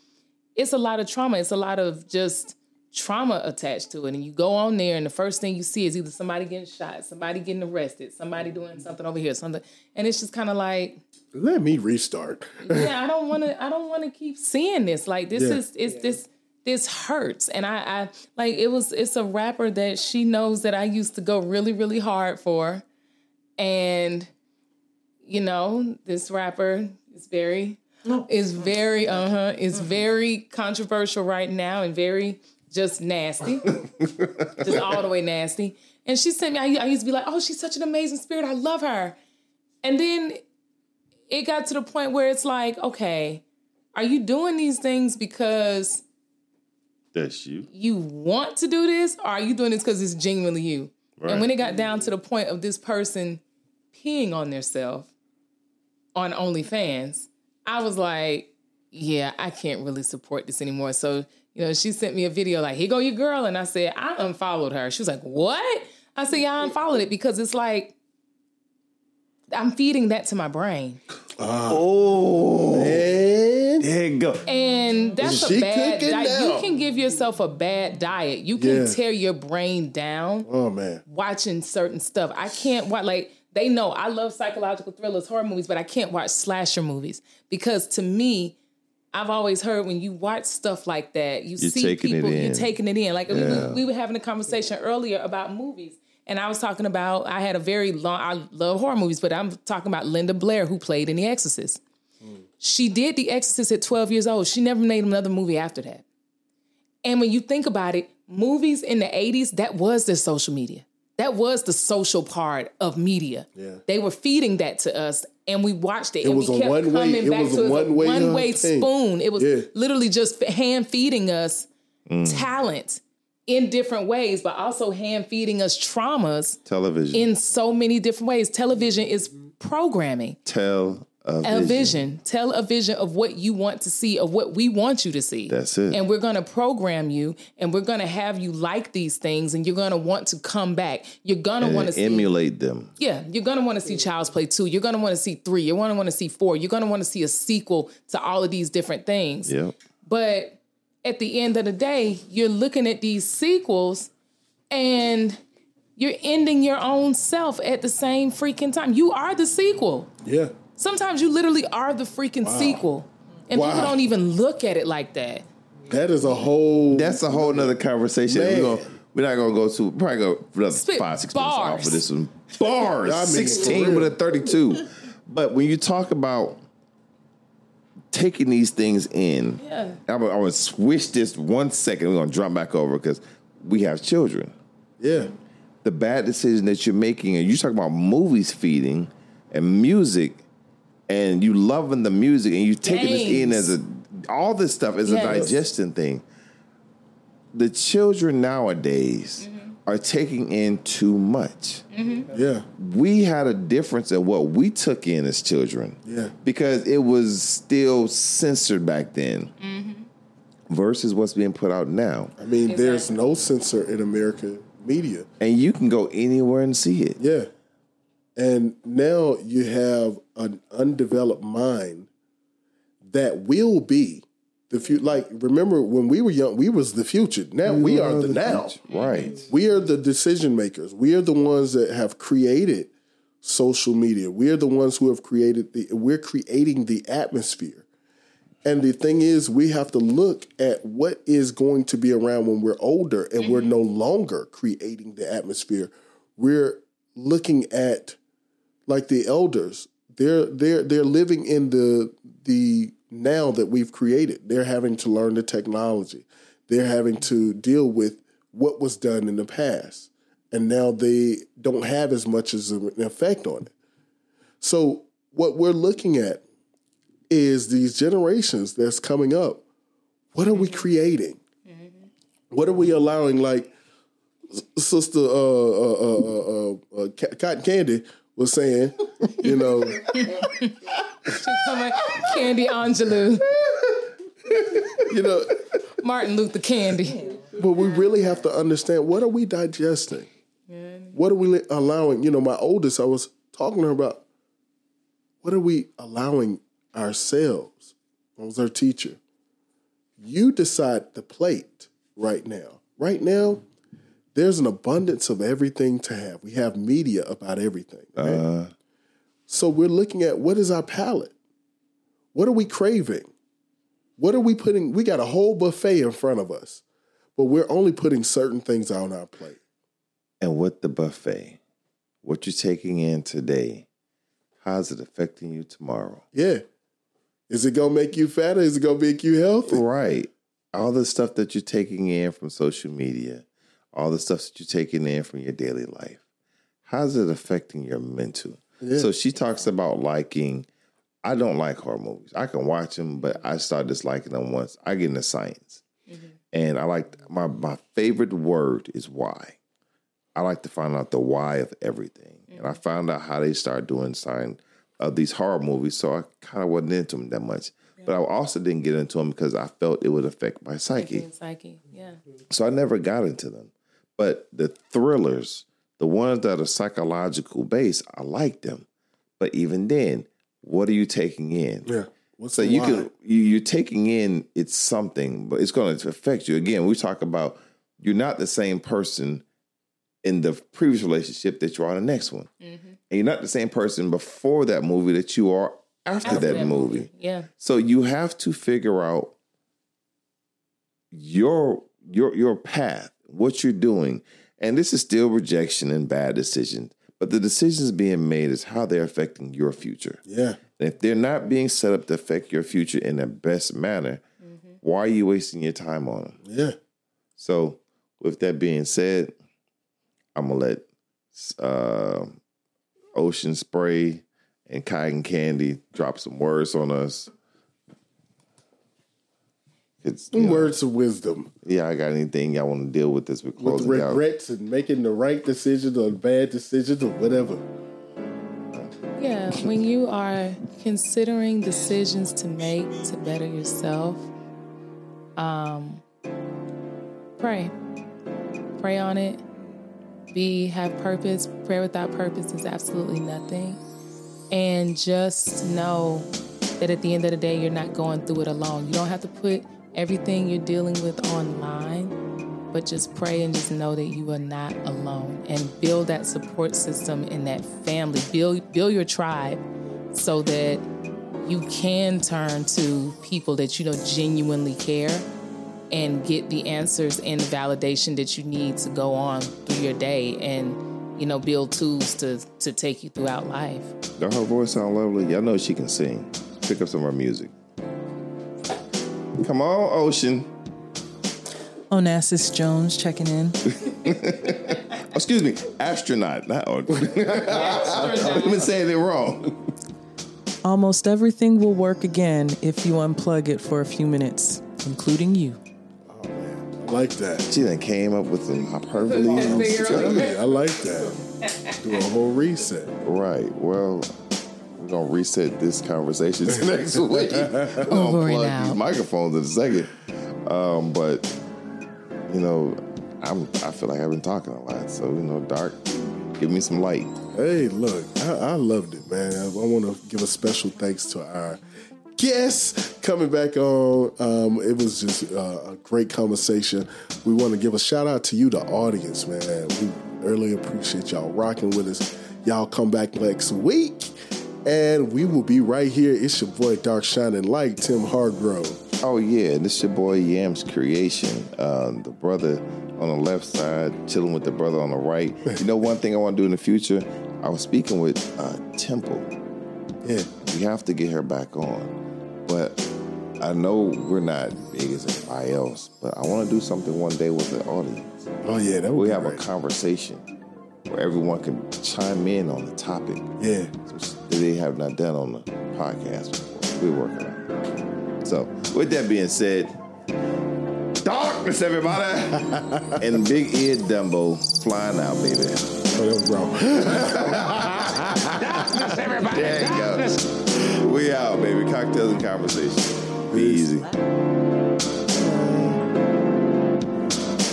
S4: it's a lot of trauma. It's a lot of just trauma attached to it. And you go on there, and the first thing you see is either somebody getting shot, somebody getting arrested, somebody doing something over here, something, and it's just kind of like,
S2: Let me restart. [laughs]
S4: yeah, I don't want to. I don't want to keep seeing this. Like this
S2: Yeah.
S4: is it's this this hurts, and I I like it was. It's a rapper that she knows that I used to go really really hard for, and you know this rapper is very is very uh huh. It's very controversial right now and very just nasty, [laughs] just all the way nasty. And she sent me. I, I used to be like, oh, she's such an amazing spirit. I love her. And then it got to the point where it's like, okay, are you doing these things because
S3: That's you.
S4: you want to do this, or are you doing this because it's genuinely you? And when it got down to the point of this person peeing on themselves on OnlyFans, I was like, yeah, I can't really support this anymore. So, you know, she sent me a video like, here go your girl. And I said, I unfollowed her. She was like, what? I said, yeah, I unfollowed it because it's like, I'm feeding that to my brain. Ah.
S3: Oh,
S2: And
S3: there you go.
S4: And that's
S2: She
S4: a bad
S2: cooking
S4: diet. You can give yourself a bad diet. You can
S2: Yeah.
S4: tear your brain down
S2: oh man,
S4: watching certain stuff. I can't watch like they know I love psychological thrillers, horror movies, but I can't watch slasher movies because to me, I've always heard when you watch stuff like that, you
S3: You're
S4: see people, you're taking it in. Like we-
S3: Yeah.
S4: we, we were having a conversation earlier about movies. And I was talking about I had a very long I love horror movies, but I'm talking about Linda Blair who played in The Exorcist. She did The Exorcist at 12 years old. She never made another movie after that. And when you think about it, movies in the 80s, that was their social media. That was the social part of media.
S2: Yeah.
S4: They were feeding that to us and we watched it. and
S2: was
S4: we
S2: a
S4: kept
S2: one-way-
S4: coming
S2: it
S4: back
S2: was a
S4: to it.
S2: one-way, uh,
S4: one-way spoon. It was
S2: Yeah.
S4: literally just hand feeding us talent in different ways, but also hand feeding us traumas
S3: Television.
S4: in so many different ways. Television is programming
S3: Tell a
S4: a vision. Tell a vision of what you want to see, of what we want you to see.
S3: That's it.
S4: And we're going to program you and we're going to have you like these things and you're going to want to come back. You're going to want to see
S3: emulate them.
S4: yeah, you're gonna want to see Child's Play 2. You're gonna want to see 3. You're gonna want to see 4. You're gonna want to see a sequel to all of these different things.
S3: Yep.
S4: But at the end of the day, you're looking at these sequels and you're ending your own self at the same freaking time. You are the sequel.
S2: yeah.
S4: Sometimes you literally are the freaking sequel. And people don't even look at it like that.
S2: That is a whole.
S3: That's a whole nother conversation. We're, gonna, we're not gonna go to probably go for another
S4: Spit
S3: five, six minutes off
S4: bars.
S3: of this one. Bars.
S2: I mean,
S3: Sixteen with a thirty-two. But when you talk about taking these things in,
S4: Yeah.
S3: I'm gonna, I'm gonna switch this one second. We're gonna drop back over because we have children.
S2: yeah.
S3: the bad decision that you're making, and you talk about movies feeding and music, and you loving the music, and you taking this in as a all this stuff is
S4: Yes.
S3: a digestion thing. The children nowadays
S4: Mm-hmm.
S3: are taking in too much.
S2: Yeah.
S3: We had a difference in what we took in as children,
S2: Yeah.
S3: because it was still censored back then,
S4: Mm-hmm.
S3: versus what's being put out now,
S2: I mean, there's no censor in American media.
S3: and you can go anywhere and see it.
S2: Yeah. And now you have an undeveloped mind that will be the future. Like, remember when we were young, we was the future. Now we are the now.
S3: Right.
S2: We are the decision makers. We are the ones that have created social media. We are the ones who have created the we're creating the atmosphere. And the thing is, we have to look at what is going to be around when we're older and we're mm-hmm. no longer creating the atmosphere. We're looking at like the elders. They're they're they're living in the the now that we've created. They're having to learn the technology. They're having to deal with what was done in the past. And now they don't have as much as an effect on it. So what we're looking at is these generations that's coming up. What are we creating? What are we allowing? Like Sister uh, uh, uh, uh, uh, Cotton Candy was saying, you know, [laughs]
S4: Candy Angelou,
S2: you know,
S4: Martin Luther Candy.
S2: but we really have to understand what are we digesting? What are we allowing? You know, my oldest, I was talking to her about what are we allowing ourselves? I was her teacher. You decide the plate right now. Right now, there's an abundance of everything to have. We have media about everything. right?
S3: Uh,
S2: So we're looking at what is our palate? What are we craving? What are we putting? We got a whole buffet in front of us, but we're only putting certain things on our plate.
S3: And with the buffet, what you're taking in today, how's it affecting you tomorrow?
S2: Yeah. Is it gonna make you fatter? Is it gonna make you healthy?
S3: Right. All the stuff that you're taking in from social media, all the stuff that you're taking in from your daily life, how's it affecting your mental? So she talks about liking. I don't like horror movies. I can watch them, but I start disliking them once I get into science. Mm-hmm. And I like my my favorite word is why. I like to find out the why of everything. And I mm-hmm. found out how they start doing sign of these horror movies, so I kind of wasn't into them that much. But I also didn't get into them because I felt it would affect my psyche.
S4: Psyche. Yeah.
S3: So I never got into them. But the thrillers, the ones that are psychological based, I like them. But even then, what are you taking in?
S2: Yeah. What's
S3: So
S2: the
S3: you
S2: why?
S3: can you, you're taking in it's something, but it's going to affect you. Again, we talk about you're not the same person in the previous relationship that you are in the next one, mm-hmm. and you're not the same person before that movie that you are after,
S4: After
S3: that,
S4: that
S3: movie.
S4: movie, yeah.
S3: So you have to figure out your your your path, what you're doing, and this is still rejection and bad decisions. But the decisions being made is how they're affecting your future.
S2: Yeah.
S3: And if they're not being set up to affect your future in the best manner, why are you wasting your time on them?
S2: Yeah.
S3: So, with that being said, I'm gonna let uh, Ocean Spray and Cotton Candy drop some words on us. It's, you know,
S2: words of wisdom
S3: yeah, I got anything y'all want to deal with this? We're
S2: with
S3: closing out.
S2: regrets and making the right decisions or bad decisions or whatever.
S4: Yeah, when you are considering decisions to make to better yourself, um, pray. Pray on it. Be have purpose. Prayer without purpose is absolutely nothing. And just know that at the end of the day, you're not going through it alone. You don't have to put everything you're dealing with online, but just pray and just know that you are not alone and build that support system in that family. Build build your tribe so that you can turn to people that you know genuinely care and get the answers and the validation that you need to go on through your day and you know build tools to to take you throughout life.
S3: Don't her voice sound lovely? Y'all know she can sing. Pick up some of her music. Come on, Ocean.
S5: Onassis Jones checking in. [laughs]
S3: Excuse me, astronaut. Not [laughs] I've been saying it wrong.
S5: Almost everything will work again if you unplug it for a few minutes, including you. Oh, man.
S2: I like that.
S3: She then came up with some hyperbole.
S2: Hey, I like that. Do a whole reset.
S3: Right. Well, we're gonna reset this conversation to next [laughs] week. I'm gonna plug
S4: out.
S3: these microphones in a second. Um, but you know, I'm I feel like I've been talking a lot. So you know, dark, give me some light.
S2: Hey, look, I, I loved it, man. I, I want to give a special thanks to our guests coming back on. Um, it was just uh, a great conversation. We want to give a shout out to you, the audience, man. We really appreciate y'all rocking with us. Y'all come back next week, and we will be right here. It's your boy, Dark Shining Light, Tim Hargrove.
S3: Oh yeah, this your boy Yams Creation. Um, the brother on the left side chilling with the brother on the right. [laughs] You know, one thing I want to do in the future. I was speaking with uh, Temple.
S2: Yeah,
S3: We have to get her back on, but I know we're not big as anybody else. But I want to do something one day with the audience.
S2: oh yeah, that would
S3: We have a conversation where everyone can chime in on the topic
S2: yeah.
S3: that they have not done on the podcast before. We're working on it. So, with that being said, darkness, everybody, [laughs] and Big Ed Dumbo flying out, baby.
S2: Oh, that was wrong.
S3: There you go. We out, baby. Cocktails and conversation. Be easy.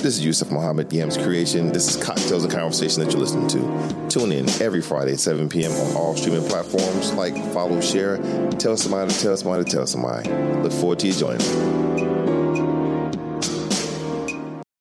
S3: This is Yusuf Muhammad, Yams Creation. This is Cocktails and Conversation that you're listening to. Tune in every Friday at 7 p.m. on all streaming platforms. Like, follow, share, tell somebody tell somebody tell somebody. Look forward to you joining.